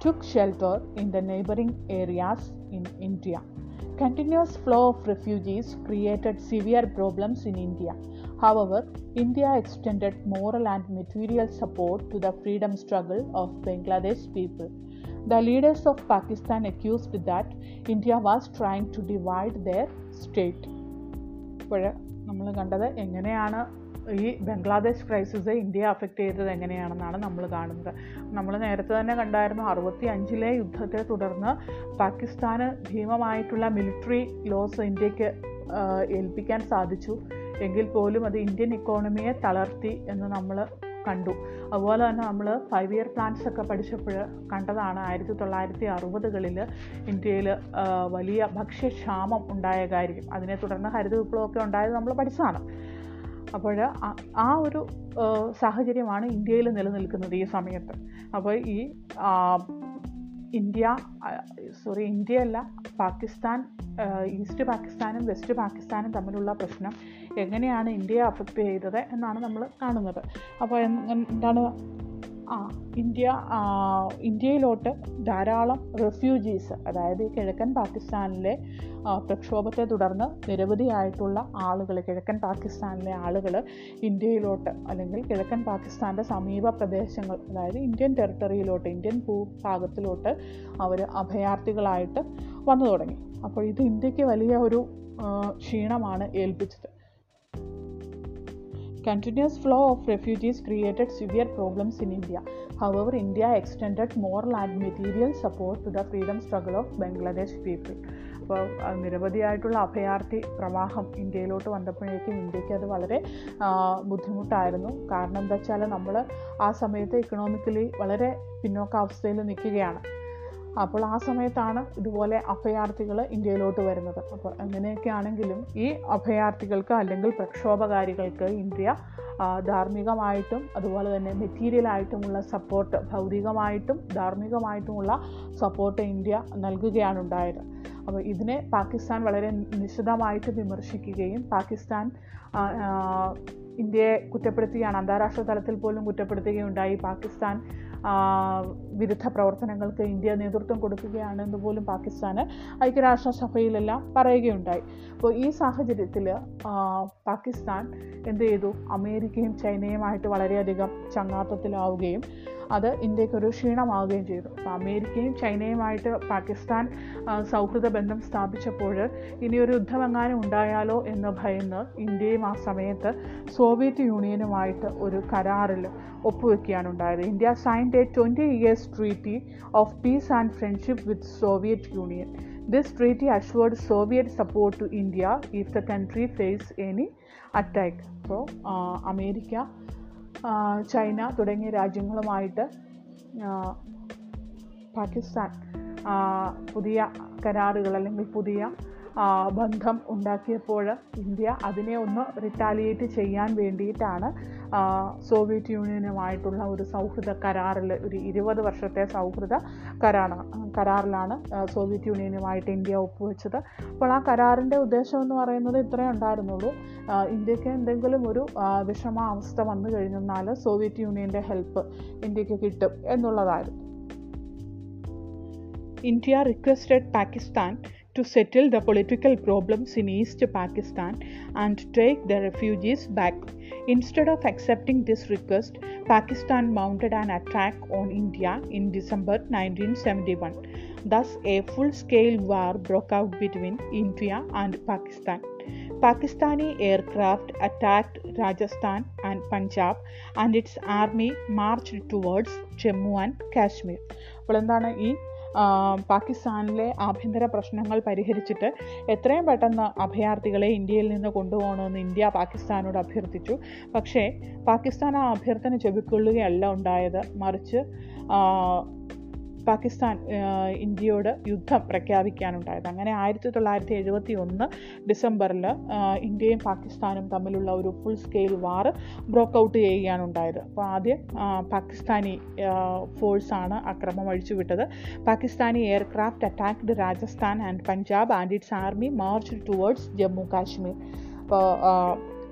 took shelter in the neighboring areas in India. Continuous flow of refugees created severe problems in India. However, India extended moral and material support to the freedom struggle of Bangladesh people. The leaders of Pakistan accused that India was trying to divide their state. ഇപ്പോൾ നമ്മൾ കണ്ടത് എങ്ങനെയാണ് ഈ Bangladesh crisis ഇന്ത്യയെ affect ചെയ്തത് എങ്ങനെയാണെന്നാണ് നമ്മൾ കാണുന്നത്. നമ്മൾ നേരത്തെ തന്നെ കണ്ടായിരുന്നു അറുപത്തി അഞ്ചിലെ യുദ്ധത്തെ തുടർന്ന് പാകിസ്ഥാന് ഭീമമായിട്ടുള്ള മിലിറ്ററി ലോസ് ഇന്ത്യയ്ക്ക് ഏൽപ്പിക്കാൻ സാധിച്ചു. എങ്കിൽ പോലും അത് ഇന്ത്യൻ ഇക്കോണമിയെ തളർത്തി എന്ന് നമ്മൾ കണ്ടു. അതുപോലെ തന്നെ നമ്മൾ ഫൈവ് ഇയർ പ്ലാൻസ് ഒക്കെ പഠിച്ചപ്പോൾ കണ്ടതാണ് ആയിരത്തി തൊള്ളായിരത്തി അറുപതുകളിൽ ഇന്ത്യയിൽ വലിയ ഭക്ഷ്യക്ഷാമം ഉണ്ടായ കാര്യം. അതിനെ തുടർന്ന് ഹരിത വിപ്ലവമൊക്കെ ഉണ്ടായത് നമ്മൾ പഠിച്ചതാണ്. അപ്പോൾ ആ- ഒരു സാഹചര്യമാണ് ഇന്ത്യയിൽ നിലനിൽക്കുന്നത് ഈ സമയത്ത്. അപ്പോൾ ഈ ഇന്ത്യ സോറി ഇന്ത്യയല്ല പാകിസ്ഥാൻ ഈസ്റ്റ് പാകിസ്ഥാനും വെസ്റ്റ് പാകിസ്ഥാനും തമ്മിലുള്ള പ്രശ്നം എങ്ങനെയാണ് ഇന്ത്യയെ അഫക്റ്റ് ചെയ്തത് എന്നാണ് നമ്മൾ കാണുന്നത്. അപ്പോൾ എന്താണ് ഇന്ത്യ ഇന്ത്യയിലോട്ട് ധാരാളം റെഫ്യൂജീസ് അതായത് ഈ കിഴക്കൻ പാകിസ്ഥാനിലെ പ്രക്ഷോഭത്തെ തുടർന്ന് നിരവധിയായിട്ടുള്ള ആളുകൾ കിഴക്കൻ പാകിസ്ഥാനിലെ ആളുകൾ ഇന്ത്യയിലോട്ട് അല്ലെങ്കിൽ കിഴക്കൻ പാകിസ്ഥാന്റെ സമീപ പ്രദേശങ്ങൾ അതായത് ഇന്ത്യൻ ടെറിട്ടറിയിലോട്ട് ഇന്ത്യൻ ഭൂഭാഗത്തിലോട്ട് അവർ അഭയാർത്ഥികളായിട്ട് വന്നു തുടങ്ങി. അപ്പോൾ ഇത് ഇന്ത്യയ്ക്ക് വലിയ ഒരു ക്ഷീണമാണ് ഏൽപ്പിച്ചത്. Continuous flow of refugees created severe problems in India. However, India extended moral and material support to the freedom struggle of Bangladesh people. അപ്പോൾ നിരവധിയായിട്ടുള്ള അഭയാർത്ഥി പ്രവാഹം ഇന്ത്യയിലോട്ട് വന്നപ്പോഴേക്കും ഇന്ത്യയ്ക്ക് അത് വളരെ ബുദ്ധിമുട്ടായിരുന്നു കാരണം എന്താ വെച്ചാൽ നമ്മൾ ആ സമയത്ത് ഇക്കണോമിക്കലി വളരെ പിന്നോക്കാവസ്ഥയിൽ നിൽക്കുകയാണ് അപ്പോൾ ആ സമയത്താണ് ഇതുപോലെ അഭയാർത്ഥികൾ ഇന്ത്യയിലോട്ട് വരുന്നത്. അപ്പോൾ അങ്ങനെയൊക്കെ ആണെങ്കിലും ഈ അഭയാർത്ഥികൾക്ക് അല്ലെങ്കിൽ പ്രക്ഷോഭകാരികൾക്ക് ഇന്ത്യ ധാർമ്മികമായിട്ടും അതുപോലെ തന്നെ മെറ്റീരിയലായിട്ടുമുള്ള സപ്പോർട്ട് ഭൗതികമായിട്ടും ധാർമ്മികമായിട്ടുമുള്ള സപ്പോർട്ട് ഇന്ത്യ നൽകുകയാണ് ഉണ്ടായത്. അപ്പോൾ ഇതിനെ പാകിസ്ഥാൻ വളരെ നിശിതമായിട്ട് വിമർശിക്കുകയും പാകിസ്ഥാൻ ഇന്ത്യയെ കുറ്റപ്പെടുത്തുകയാണ് അന്താരാഷ്ട്ര തലത്തിൽ പോലും കുറ്റപ്പെടുത്തുകയുണ്ടായി. പാകിസ്ഥാൻ വിരുദ്ധ പ്രവർത്തനങ്ങൾക്ക് ഇന്ത്യ നേതൃത്വം കൊടുക്കുകയാണെന്ന് പോലും പാകിസ്ഥാന് ഐക്യരാഷ്ട്രസഭയിലെല്ലാം പറയുകയുണ്ടായി. അപ്പോൾ ഈ സാഹചര്യത്തിൽ പാകിസ്ഥാൻ എന്ത് ചെയ്തു? അമേരിക്കയും ചൈനയുമായിട്ട് വളരെയധികം ചങ്ങാത്തത്തിലാവുകയും അത് ഇന്ത്യക്കൊരു ക്ഷീണമാവുകയും ചെയ്തു. അപ്പോൾ അമേരിക്കയും ചൈനയുമായിട്ട് പാകിസ്ഥാൻ സൗഹൃദ ബന്ധം സ്ഥാപിച്ചപ്പോൾ ഇനിയൊരു യുദ്ധമെങ്ങാനും ഉണ്ടായാലോ എന്ന് ഭയന്ന് ഇന്ത്യയും ആ സമയത്ത് സോവിയറ്റ് യൂണിയനുമായിട്ട് ഒരു കരാറിൽ ഒപ്പുവെക്കുകയാണ് ഉണ്ടായത്. India signed a twenty years treaty of peace and friendship with Soviet Union this treaty assured Soviet support to India if the country face any attack അപ്പോൾ അമേരിക്ക ആ, ചൈന തുടങ്ങിയ രാജ്യങ്ങളുമായിട്ട് പാകിസ്ഥാൻ പുതിയ കരാറുകൾ അല്ലെങ്കിൽ പുതിയ ബന്ധം ഉണ്ടാക്കിയപ്പോൾ ഇന്ത്യ അതിനെ ഒന്ന് റിറ്റാലിയേറ്റ് ചെയ്യാൻ വേണ്ടിയിട്ടാണ് സോവിയറ്റ് യൂണിയനുമായിട്ടുള്ള ഒരു സൗഹൃദ കരാറിൽ ഒരു ഇരുപത് വർഷത്തെ സൗഹൃദ കരാറാണ് കരാറിലാണ് സോവിയറ്റ് യൂണിയനുമായിട്ട് ഇന്ത്യ ഒപ്പുവെച്ചത്. അപ്പോൾ ആ കരാറിന്റെ ഉദ്ദേശം എന്ന് പറയുന്നത് ഇത്രയേ ഉണ്ടായിരുന്നുള്ളൂ. ഇന്ത്യയ്ക്ക് എന്തെങ്കിലും ഒരു വിഷമാവസ്ഥ വന്നു കഴിഞ്ഞെന്നാൽ സോവിയറ്റ് യൂണിയന്റെ ഹെൽപ്പ് ഇന്ത്യയ്ക്ക് കിട്ടും എന്നുള്ളതായിരുന്നു. India requested Pakistan to settle the political problems in East Pakistan and take the refugees back. Instead of accepting this request, Pakistan mounted an attack on India in December 1971. Thus, a full scale war broke out between India and Pakistan. Pakistani aircraft attacked Rajasthan and Punjab, and its army marched towards Jammu and Kashmir. അപ്പോൾ എന്താണ് ഈ ആ, പാകിസ്ഥാനിലെ ആഭ്യന്തര പ്രശ്നങ്ങൾ പരിഹരിച്ചിട്ട് എത്രയും പെട്ടെന്ന് അഭയാർത്ഥികളെ ഇന്ത്യയിൽ നിന്ന് കൊണ്ടുപോകണമെന്ന് ഇന്ത്യ പാകിസ്ഥാനോട് അഭ്യർത്ഥിച്ചു. പക്ഷേ പാകിസ്ഥാൻ ആ അഭ്യർത്ഥന ചെവിക്കൊള്ളുകയല്ല ഉണ്ടായത്. മറിച്ച് പാകിസ്ഥാൻ ഇന്ത്യയോട് യുദ്ധം പ്രഖ്യാപിക്കാനുണ്ടായത്. അങ്ങനെ ആയിരത്തി തൊള്ളായിരത്തി എഴുപത്തി ഒന്ന് ഡിസംബറിൽ ഇന്ത്യയും പാകിസ്ഥാനും തമ്മിലുള്ള ഒരു full scale war broke out ചെയ്യുകയാണ് ഉണ്ടായത് അപ്പോൾ ആദ്യം പാകിസ്ഥാനി ഫോഴ്സാണ് അക്രമം അഴിച്ചുവിട്ടത്. Pakistani aircraft attacked Rajasthan and Punjab and its army march towards Jammu Kashmir അപ്പോൾ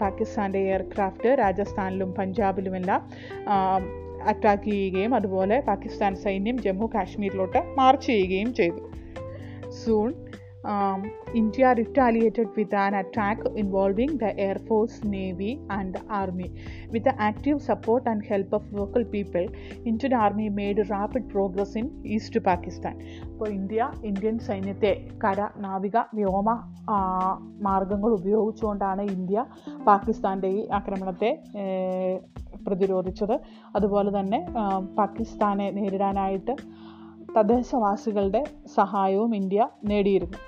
പാകിസ്ഥാന്റെ എയർക്രാഫ്റ്റ് രാജസ്ഥാനിലും പഞ്ചാബിലുമെല്ലാം അറ്റാക്ക് ചെയ്യുകയും അതുപോലെ പാകിസ്ഥാൻ സൈന്യം ജമ്മു കാശ്മീരിലോട്ട് മാർച്ച് ചെയ്യുകയും ചെയ്തു. Soon India retaliated with an attack involving the air force navy and army with active support and help of local people Indian army made rapid progress in East Pakistan അപ്പോൾ India Indian സൈന്യത്തെ കര നാവിക വ്യോമ മാർഗങ്ങൾ ഉപയോഗിച്ചുകൊണ്ടാണ് India പാകിസ്ഥാന്റെ ഈ ആക്രമണത്തെ പ്രതിരോധിച്ചത്. അതുപോലെ തന്നെ പാകിസ്ഥാനെ നേരിടാനായിട്ട് തദ്ദേശവാസികളുടെ സഹായവും ഇന്ത്യ നേടിയിരുന്നു.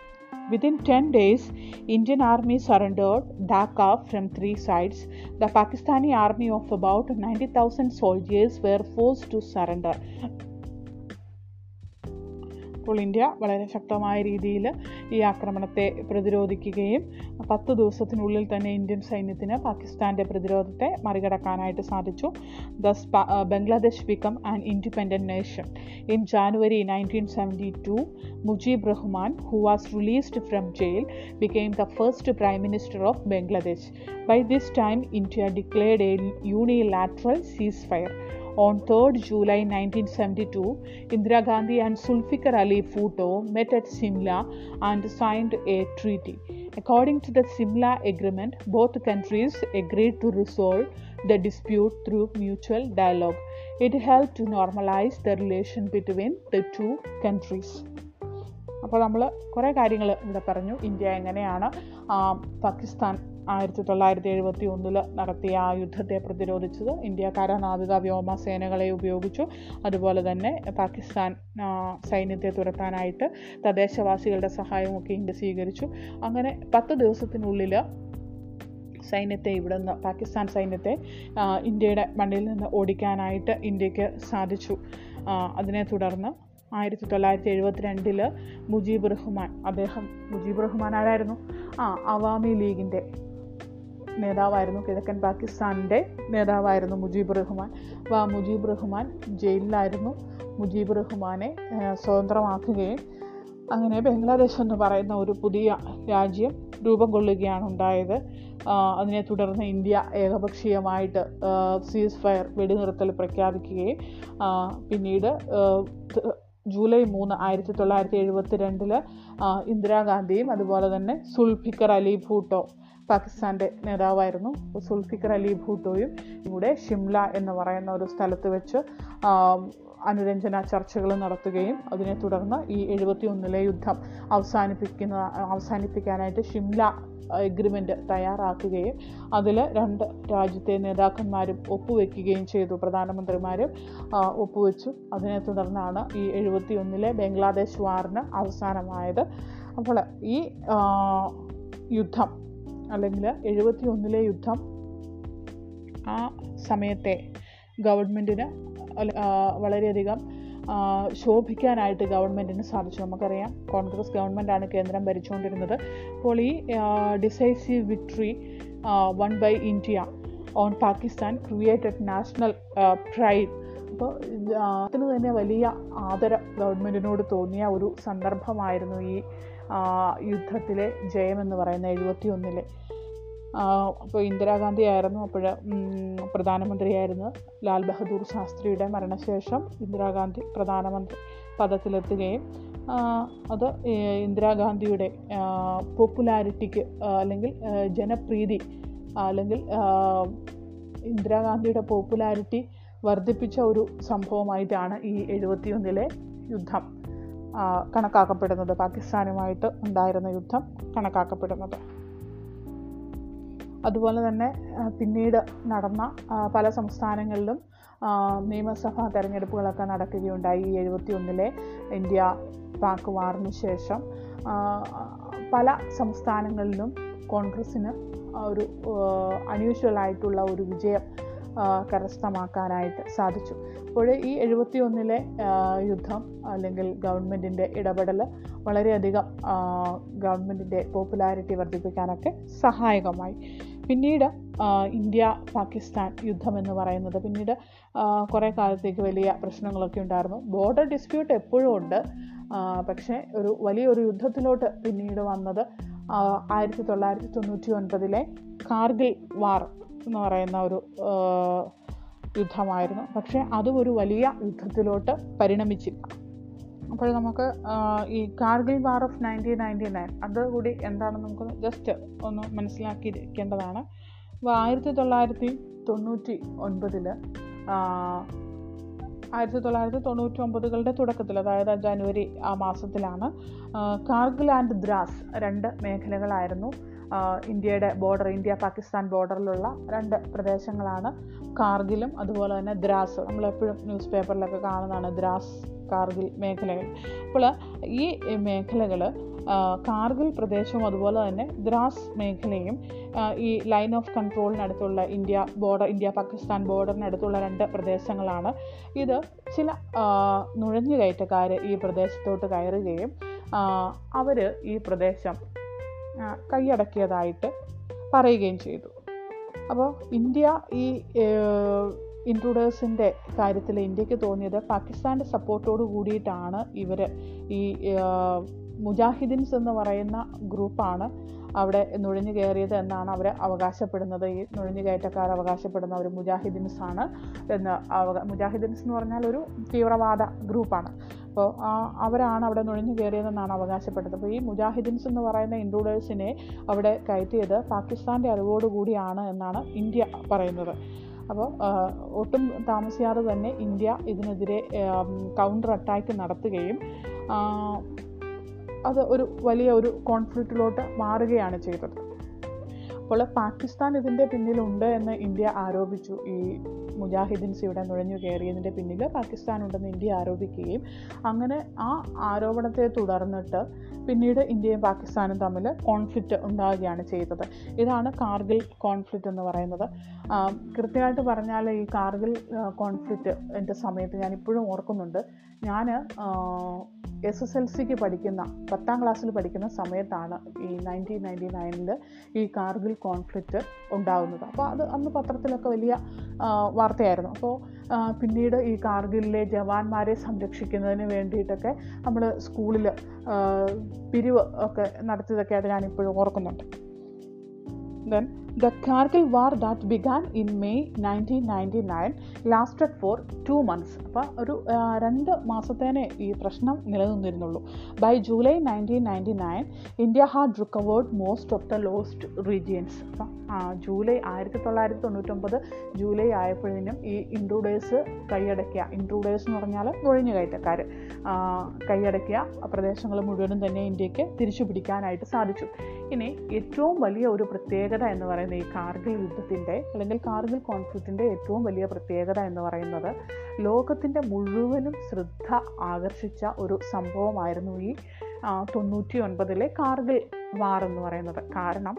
Within 10 days, Indian army surrendered Dhaka from three sides. The Pakistani army of about 90,000 soldiers were forced to surrender. അപ്പോൾ ഇന്ത്യ വളരെ ശക്തമായ രീതിയിൽ ഈ ആക്രമണത്തെ പ്രതിരോധിക്കുകയും പത്ത് ദിവസത്തിനുള്ളിൽ തന്നെ ഇന്ത്യൻ സൈന്യത്തിന് പാകിസ്ഥാന്റെ പ്രതിരോധത്തെ മറികടക്കാനായിട്ട് സാധിച്ചു thus Bangladesh become an independent nation in January nineteen seventy two Mujib Rahman who was released from jail became became the first Prime Minister of Bangladesh. By this time, India declared a cease ceasefire. On 3rd July 1972, Indira Gandhi and Zulfikar Ali Bhutto met at Simla and signed a treaty. According to the Simla Agreement, both countries agreed to resolve the dispute through mutual dialogue. It helped to normalize the relation between the two countries. അപ്പോൾ നമ്മൾ കുറേ കാര്യങ്ങൾ ഇവിടെ പറഞ്ഞു India എങ്ങനെയാണ് പാകിസ്ഥാൻ ആയിരത്തി തൊള്ളായിരത്തി എഴുപത്തി ഒന്നിൽ നടത്തിയ ആ യുദ്ധത്തെ പ്രതിരോധിച്ചത് ഇന്ത്യക്കാര നാവിക വ്യോമ സേനകളെ ഉപയോഗിച്ചു. അതുപോലെ തന്നെ പാകിസ്ഥാൻ സൈന്യത്തെ തുരത്താനായിട്ട് തദ്ദേശവാസികളുടെ സഹായമൊക്കെ ഇന്ത്യ സ്വീകരിച്ചു. അങ്ങനെ പത്ത് ദിവസത്തിനുള്ളിൽ സൈന്യത്തെ ഇവിടെ നിന്ന് പാകിസ്ഥാൻ സൈന്യത്തെ ഇന്ത്യയുടെ മണ്ണിൽ നിന്ന് ഓടിക്കാനായിട്ട് ഇന്ത്യയ്ക്ക് സാധിച്ചു. അതിനെ തുടർന്ന് ആയിരത്തി തൊള്ളായിരത്തി എഴുപത്തി രണ്ടിൽ മുജീബ് റഹ്മാൻ അദ്ദേഹം മുജീബ് റഹ്മാൻ ആരായിരുന്നു? ആ അവാമി ലീഗിന്റെ നേതാവായിരുന്നു കിഴക്കൻ പാകിസ്ഥാനിന്റെ നേതാവായിരുന്നു മുജീബ് റഹ്മാൻ. അപ്പോൾ ആ മുജീബ് റഹ്മാൻ ജയിലിലായിരുന്നു. മുജീബ് റഹ്മാനെ സ്വതന്ത്രമാക്കുകയും അങ്ങനെ ബംഗ്ലാദേശ് എന്ന് പറയുന്ന ഒരു പുതിയ രാജ്യം രൂപം കൊള്ളുകയാണ് ഉണ്ടായത്. അതിനെ തുടർന്ന് ഇന്ത്യ ഏകപക്ഷീയമായിട്ട് സീസ് ഫയർ വെടിനിർത്തൽ പ്രഖ്യാപിക്കുകയും പിന്നീട് ജൂലൈ മൂന്ന് ആയിരത്തി തൊള്ളായിരത്തി എഴുപത്തി രണ്ടിൽ ഇന്ദിരാഗാന്ധിയും അതുപോലെ തന്നെ സുൽഫിക്കർ അലി ഭൂട്ടോ പാകിസ്ഥാന്റെ നേതാവായിരുന്നു സുൽഫിക്കർ അലി ഭൂട്ടോയും. ഇവിടെ ഷിംല എന്ന് പറയുന്ന ഒരു സ്ഥലത്ത് വെച്ച് അനുരഞ്ജന ചർച്ചകൾ നടത്തുകയും അതിനെ തുടർന്ന് ഈ എഴുപത്തി ഒന്നിലെ യുദ്ധം അവസാനിപ്പിക്കുന്ന അവസാനിപ്പിക്കാനായിട്ട് ഷിംല എഗ്രിമെന്റ് തയ്യാറാക്കുകയും അതിൽ രണ്ട് രാജ്യത്തെ നേതാക്കന്മാരും ഒപ്പുവെക്കുകയും ചെയ്തു. പ്രധാനമന്ത്രിമാരും ഒപ്പുവെച്ചു. അതിനെ തുടർന്നാണ് ഈ എഴുപത്തി ഒന്നിലെ ബംഗ്ലാദേശ് വാറിന് അവസാനമായത്. അപ്പോൾ ഈ യുദ്ധം അല്ലെങ്കിൽ എഴുപത്തി ഒന്നിലെ യുദ്ധം ആ സമയത്തെ ഗവൺമെന്റിന് വളരെയധികം ശോഭിക്കാനായിട്ട് ഗവൺമെന്റിന് സാധിച്ചു. നമുക്കറിയാം കോൺഗ്രസ് ഗവൺമെന്റാണ് കേന്ദ്രം ഭരിച്ചുകൊണ്ടിരുന്നത്. അപ്പോൾ ഈ decisive victory won by India on Pakistan created national pride. അപ്പോൾ അതിന് തന്നെ വലിയ ആദരം ഗവൺമെന്റിനോട് തോന്നിയ ഒരു സന്ദർഭമായിരുന്നു ഈ യുദ്ധത്തിലെ ജയമെന്ന് പറയുന്ന എഴുപത്തി ഒന്നിലെ അപ്പോൾ ഇന്ദിരാഗാന്ധി ആയിരുന്നു അപ്പോൾ പ്രധാനമന്ത്രിയായിരുന്നു ലാൽ ബഹദൂർ ശാസ്ത്രിയുടെ മരണശേഷം ഇന്ദിരാഗാന്ധി പ്രധാനമന്ത്രി പദത്തിലെത്തുകയും അത് ഇന്ദിരാഗാന്ധിയുടെ പോപ്പുലാരിറ്റിക്ക് അല്ലെങ്കിൽ ജനപ്രീതി അല്ലെങ്കിൽ ഇന്ദിരാഗാന്ധിയുടെ പോപ്പുലാരിറ്റി വർദ്ധിപ്പിച്ച ഒരു സംഭവമായിട്ടാണ് ഈ എഴുപത്തിയൊന്നിലെ യുദ്ധം. കണക്കാക്കപ്പെടുന്നത്. പാകിസ്ഥാനുമായിട്ട് ഉണ്ടായിരുന്ന യുദ്ധം കണക്കാക്കപ്പെടുന്നത്. അതുപോലെ തന്നെ പിന്നീട് നടന്ന പല സംസ്ഥാനങ്ങളിലും നിയമസഭാ തെരഞ്ഞെടുപ്പുകളൊക്കെ നടക്കുകയുണ്ടായി. ഈ എഴുപത്തി ഒന്നിലെ ഇന്ത്യ പാക് വാറിന് ശേഷം പല സംസ്ഥാനങ്ങളിലും കോൺഗ്രസ്സിന് ഒരു അൺയൂഷ്വൽ ആയിട്ടുള്ള ഒരു വിജയം കരസ്ഥമാക്കാനായിട്ട് സാധിച്ചു. അപ്പോൾ ഈ എഴുപത്തി ഒന്നിലെ യുദ്ധം അല്ലെങ്കിൽ ഗവൺമെന്റിന്റെ ഇടപെടൽ വളരെയധികം ഗവൺമെന്റിന്റെ പോപ്പുലാരിറ്റി വർദ്ധിപ്പിക്കാനൊക്കെ സഹായകമായി. പിന്നീട് ഇന്ത്യ പാകിസ്ഥാൻ യുദ്ധം എന്ന് പറയുന്നത് പിന്നീട് കുറേ കാലത്തേക്ക് വലിയ പ്രശ്നങ്ങളൊക്കെ ഉണ്ടായിരുന്നു. ബോർഡർ ഡിസ്പ്യൂട്ട് എപ്പോഴും ഉണ്ട്. പക്ഷേ ഒരു വലിയൊരു യുദ്ധത്തിലോട്ട് പിന്നീട് വന്നത് ആയിരത്തി തൊള്ളായിരത്തി തൊണ്ണൂറ്റി ഒൻപതിലെ കാർഗിൽ വാർ എന്ന് പറയുന്ന ഒരു യുദ്ധമായിരുന്നു. പക്ഷേ അതും ഒരു വലിയ യുദ്ധത്തിലോട്ട് പരിണമിച്ചില്ല. അപ്പോൾ നമുക്ക് ഈ Kargil war of nineteen ninety nine അതുകൂടി എന്താണെന്ന് നമുക്ക് ജസ്റ്റ് ഒന്ന് മനസ്സിലാക്കിയിരിക്കേണ്ടതാണ്. അപ്പോൾ ആയിരത്തി തൊള്ളായിരത്തി തൊണ്ണൂറ്റി ഒൻപതിൽ ആയിരത്തി തൊള്ളായിരത്തി തൊണ്ണൂറ്റി ഒമ്പതുകളുടെ തുടക്കത്തിൽ അതായത് ജനുവരി ആ മാസത്തിലാണ് കാർഗിൽ ആൻഡ് ദ്രാസ് രണ്ട് മേഖലകളായിരുന്നു. ഇന്ത്യയുടെ ബോർഡർ ഇന്ത്യ പാകിസ്ഥാൻ ബോർഡറിലുള്ള രണ്ട് പ്രദേശങ്ങളാണ്. കാർഗിലും അതുപോലെ തന്നെ ദ്രാസ്. നമ്മളെപ്പോഴും ന്യൂസ് പേപ്പറിലൊക്കെ കാണുന്നതാണ് ദ്രാസ് കാർഗിൽ മേഖലകൾ. അപ്പോൾ ഈ മേഖലകൾ കാർഗിൽ പ്രദേശവും അതുപോലെ തന്നെ ദ്രാസ് മേഖലയും ഈ ലൈൻ ഓഫ് കൺട്രോളിനടുത്തുള്ള ഇന്ത്യ ബോർഡർ ഇന്ത്യ പാകിസ്ഥാൻ ബോർഡറിനടുത്തുള്ള രണ്ട് പ്രദേശങ്ങളാണ്. ഇത് ചില നുഴഞ്ഞുകയറ്റക്കാർ ഈ പ്രദേശത്തോട്ട് കയറുകയും അവർ ഈ പ്രദേശം കൈയടക്കിയതായിട്ട് പറയുകയും ചെയ്തു. അപ്പോൾ ഇന്ത്യ ഈ ഇൻട്രൂഡേഴ്സിന്റെ കാര്യത്തിൽ ഇന്ത്യയ്ക്ക് തോന്നിയത് പാകിസ്ഥാന്റെ സപ്പോർട്ടോട് കൂടിയിട്ടാണ് ഇവർ ഈ മുജാഹിദീൻസ് എന്ന് പറയുന്ന ഗ്രൂപ്പാണ് അവിടെ നുഴഞ്ഞു കയറിയത് എന്നാണ് അവർ അവകാശപ്പെടുന്നത്. ഈ നുഴഞ്ഞു കയറ്റക്കാർ അവകാശപ്പെടുന്ന ഒരു മുജാഹിദിൻസ് ആണ് എന്ന് അവ മുജാഹിദിൻസ് എന്ന് പറഞ്ഞാൽ ഒരു തീവ്രവാദ ഗ്രൂപ്പാണ്. അപ്പോൾ അവരാണ് അവിടെ നുഴഞ്ഞു കയറിയതെന്നാണ് അവകാശപ്പെട്ടത്. അപ്പോൾ ഈ മുജാഹിദിൻസ് എന്ന് പറയുന്ന ഇൻട്രൂഡേഴ്സിനെ അവിടെ കയറ്റിയത് പാകിസ്ഥാന്റെ അറിവോടുകൂടിയാണ് എന്നാണ് ഇന്ത്യ പറയുന്നത്. അപ്പോൾ ഒട്ടും താമസിയാതെ തന്നെ ഇന്ത്യ ഇതിനെതിരെ കൗണ്ടർ അറ്റാക്ക് നടത്തുകയും അത് ഒരു വലിയ ഒരു കോൺഫ്ലിക്റ്റിലോട്ട് മാറുകയാണ് ചെയ്തത്. അപ്പോൾ പാകിസ്ഥാൻ ഇതിന്റെ പിന്നിലുണ്ട് എന്ന് ഇന്ത്യ ആരോപിച്ചു. ഈ മുജാഹിദിൻസ് ഇവിടെ നുഴഞ്ഞു കയറിയതിന്റെ പിന്നിൽ പാകിസ്ഥാൻ ഉണ്ടെന്ന് ഇന്ത്യ ആരോപിക്കുകയും അങ്ങനെ ആ ആരോപണത്തെ തുടർന്നിട്ട് പിന്നീട് ഇന്ത്യയും പാകിസ്ഥാനും തമ്മിൽ കോൺഫ്ലിക്റ്റ് ഉണ്ടാവുകയാണ് ചെയ്തത്. ഇതാണ് കാർഗിൽ കോൺഫ്ലിക്റ്റ് എന്ന് പറയുന്നത്. കൃത്യമായിട്ട് പറഞ്ഞാൽ ഈ കാർഗിൽ കോൺഫ്ലിക്റ്റ് എന്റെ സമയത്ത് ഞാൻ ഇപ്പോഴും ഓർക്കുന്നുണ്ട്. ഞാൻ എസ് എസ് എൽ സിക്ക് പഠിക്കുന്ന പത്താം ക്ലാസ്സിൽ പഠിക്കുന്ന സമയത്താണ് ഈ നയന്റീൻ നയന്റി നയനിൽ ഈ കാർഗിൽ കോൺഫ്ലിക്റ്റ് ഉണ്ടാകുന്നത് അപ്പോൾ അത് അന്ന് പത്രത്തിലൊക്കെ വലിയ വാർത്തയായിരുന്നു. അപ്പോൾ പിന്നീട് ഈ കാർഗിലിലെ ജവാന്മാരെ സംരക്ഷിക്കുന്നതിന് വേണ്ടിയിട്ടൊക്കെ നമ്മൾ സ്കൂളിൽ പിരിവ് ഒക്കെ നടത്തിയതൊക്കെയായിട്ട് ഞാനിപ്പോഴും ഓർക്കുന്നുണ്ട്. Then the Kargil war that began in May nineteen ninety nine lasted for two months അപ്പോൾ ഒരു രണ്ട് മാസത്തേനെ ഈ പ്രശ്നം നിലനിന്നിരുന്നുള്ളൂ. By July nineteen ninety nine India had recovered most of the lost regions അപ്പം ജൂലൈ ആയിരത്തി തൊള്ളായിരത്തി തൊണ്ണൂറ്റൊമ്പത് ജൂലൈ ആയപ്പോഴേനും ഈ ഇൻട്രൂഡേഴ്സ് കൈയടക്കുക ഇൻട്രൂഡേഴ്സ് എന്ന് പറഞ്ഞാൽ നുഴഞ്ഞു കയറ്റക്കാർ കൈയടക്കിയ പ്രദേശങ്ങൾ മുഴുവനും തന്നെ ഇന്ത്യയ്ക്ക് തിരിച്ചു പിടിക്കാനായിട്ട് സാധിച്ചു. ഇനി ഏറ്റവും വലിയ ഒരു പ്രത്യേകത എന്ന് പറയുന്നത് ഈ കാർഗിൽ യുദ്ധത്തിന്റെ അല്ലെങ്കിൽ കാർഗിൽ കോൺഫ്ലിക്റ്റിന്റെ ഏറ്റവും വലിയ പ്രത്യേകത എന്ന് പറയുന്നത് ലോകത്തിന്റെ മുഴുവനും ശ്രദ്ധ ആകർഷിച്ച ഒരു സംഭവമായിരുന്നു ഈ തൊണ്ണൂറ്റി ഒൻപതിലെ കാർഗിൽ വാർ എന്ന് പറയുന്നത്. കാരണം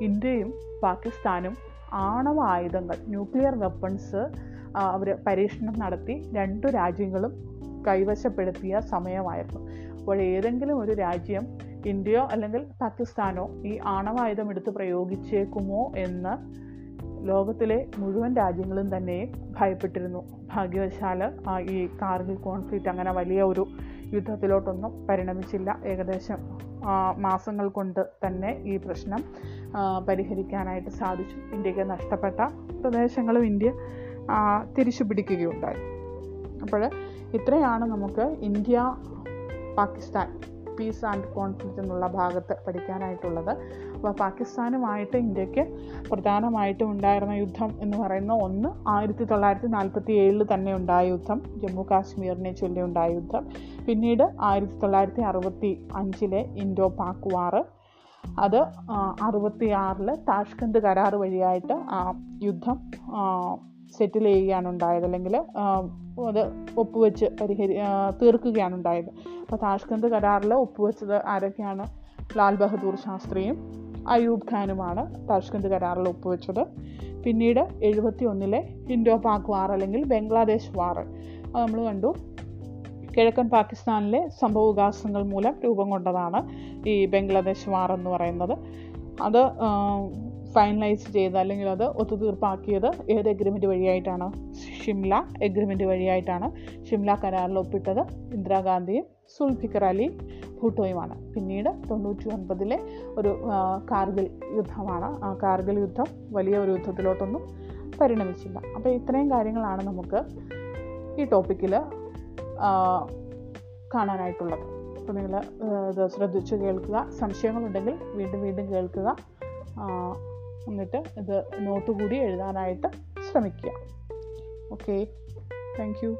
ഇന്ത്യയും പാകിസ്ഥാനും ആണവ ആയുധങ്ങൾ ന്യൂക്ലിയർ വെപ്പൺസ് അവർ പരീക്ഷണം നടത്തി രണ്ടു രാജ്യങ്ങളും കൈവശപ്പെടുത്തിയ സമയമായിരുന്നു. അപ്പോൾ ഏതെങ്കിലും ഒരു രാജ്യം ഇന്ത്യയോ അല്ലെങ്കിൽ പാകിസ്ഥാനോ ഈ ആണവായുധം എടുത്ത് പ്രയോഗിച്ചേക്കുമോ എന്ന് ലോകത്തിലെ മുഴുവൻ രാജ്യങ്ങളും തന്നെ ഭയപ്പെട്ടിരുന്നു. ഭാഗ്യവശാൽ ഈ കാർഗിൽ കോൺഫ്ലിക്റ്റ് അങ്ങനെ വലിയ ഒരു യുദ്ധത്തിലോട്ടൊന്നും പരിണമിച്ചില്ല. ഏകദേശം മാസങ്ങൾ കൊണ്ട് തന്നെ ഈ പ്രശ്നം പരിഹരിക്കാനായിട്ട് സാധിച്ചു. ഇന്ത്യയ്ക്ക് നഷ്ടപ്പെട്ട പ്രദേശങ്ങളും ഇന്ത്യ തിരിച്ചു പിടിക്കുകയുണ്ടായി. അപ്പോൾ ഇത്രയാണ് നമുക്ക് India Pakistan peace and conflict എന്നുള്ള ഭാഗത്ത് പഠിക്കാനായിട്ടുള്ളത്. അപ്പോൾ പാകിസ്ഥാനുമായിട്ട് ഇന്ത്യയ്ക്ക് പ്രധാനമായിട്ടും ഉണ്ടായിരുന്ന യുദ്ധം എന്ന് പറയുന്ന ഒന്ന് ആയിരത്തി തൊള്ളായിരത്തി നാൽപ്പത്തി ഏഴിൽ തന്നെ ഉണ്ടായ യുദ്ധം ജമ്മു കാശ്മീരിനെ ചൊല്ലി ഉണ്ടായ യുദ്ധം. പിന്നീട് ആയിരത്തി തൊള്ളായിരത്തി അറുപത്തി അഞ്ചിലെ ഇൻഡോ പാക് വാറ് അത് അറുപത്തി ആറിൽ താഷ്കന്ത് കരാർ വഴിയായിട്ട് യുദ്ധം സെറ്റിൽ ചെയ്യുകയാണ് ഉണ്ടായത് അല്ലെങ്കിൽ അത് ഒപ്പുവെച്ച് പരിഹരി തീർക്കുകയാണ് ഉണ്ടായത് അപ്പോൾ താഷ്കന്ത് കരാറിൽ ഒപ്പുവെച്ചത് ആരൊക്കെയാണ്? ലാൽ ബഹദൂർ ശാസ്ത്രിയും അയൂബ് ഖാനുമാണ് താഷ്കന്ത് കരാറിൽ ഒപ്പുവെച്ചത്. പിന്നീട് എഴുപത്തി ഒന്നിലെ ഇൻഡോ പാക് വാർ അല്ലെങ്കിൽ ബംഗ്ലാദേശ് വാർ. അത് നമ്മൾ കണ്ടു. കിഴക്കൻ പാകിസ്ഥാനിലെ സംഭവവികാസങ്ങൾ മൂലം രൂപം കൊണ്ടതാണ് ഈ ബംഗ്ലാദേശ് വാർ എന്ന് പറയുന്നത്. അത് ഫൈനലൈസ് ചെയ്ത് അല്ലെങ്കിൽ അത് ഒത്തുതീർപ്പാക്കിയത് ഏത് എഗ്രിമെന്റ് വഴിയായിട്ടാണ്? ഷിംല എഗ്രിമെന്റ് വഴിയായിട്ടാണ്. ഷിംല കരാറിൽ ഒപ്പിട്ടത് ഇന്ദിരാഗാന്ധിയും സുൽഫിക്കർ അലി ഭൂട്ടോയുമാണ്. പിന്നീട് തൊണ്ണൂറ്റി ഒൻപതിലെ ഒരു കാർഗിൽ യുദ്ധമാണ്. ആ കാർഗിൽ യുദ്ധം വലിയ ഒരു യുദ്ധത്തിലോട്ടൊന്നും പരിണമിച്ചില്ല. അപ്പോൾ ഇത്രയും കാര്യങ്ങളാണ് നമുക്ക് ഈ ടോപ്പിക്കിൽ കാണാനായിട്ടുള്ളത്. അപ്പോൾ നിങ്ങൾ ഇത് ശ്രദ്ധിച്ച് കേൾക്കുക. സംശയങ്ങളുണ്ടെങ്കിൽ വീണ്ടും വീണ്ടും കേൾക്കുക. എന്നിട്ട് ഇത് നോട്ട് കൂടി എഴുതാനായിട്ട് ശ്രമിക്കുക. Okay thank you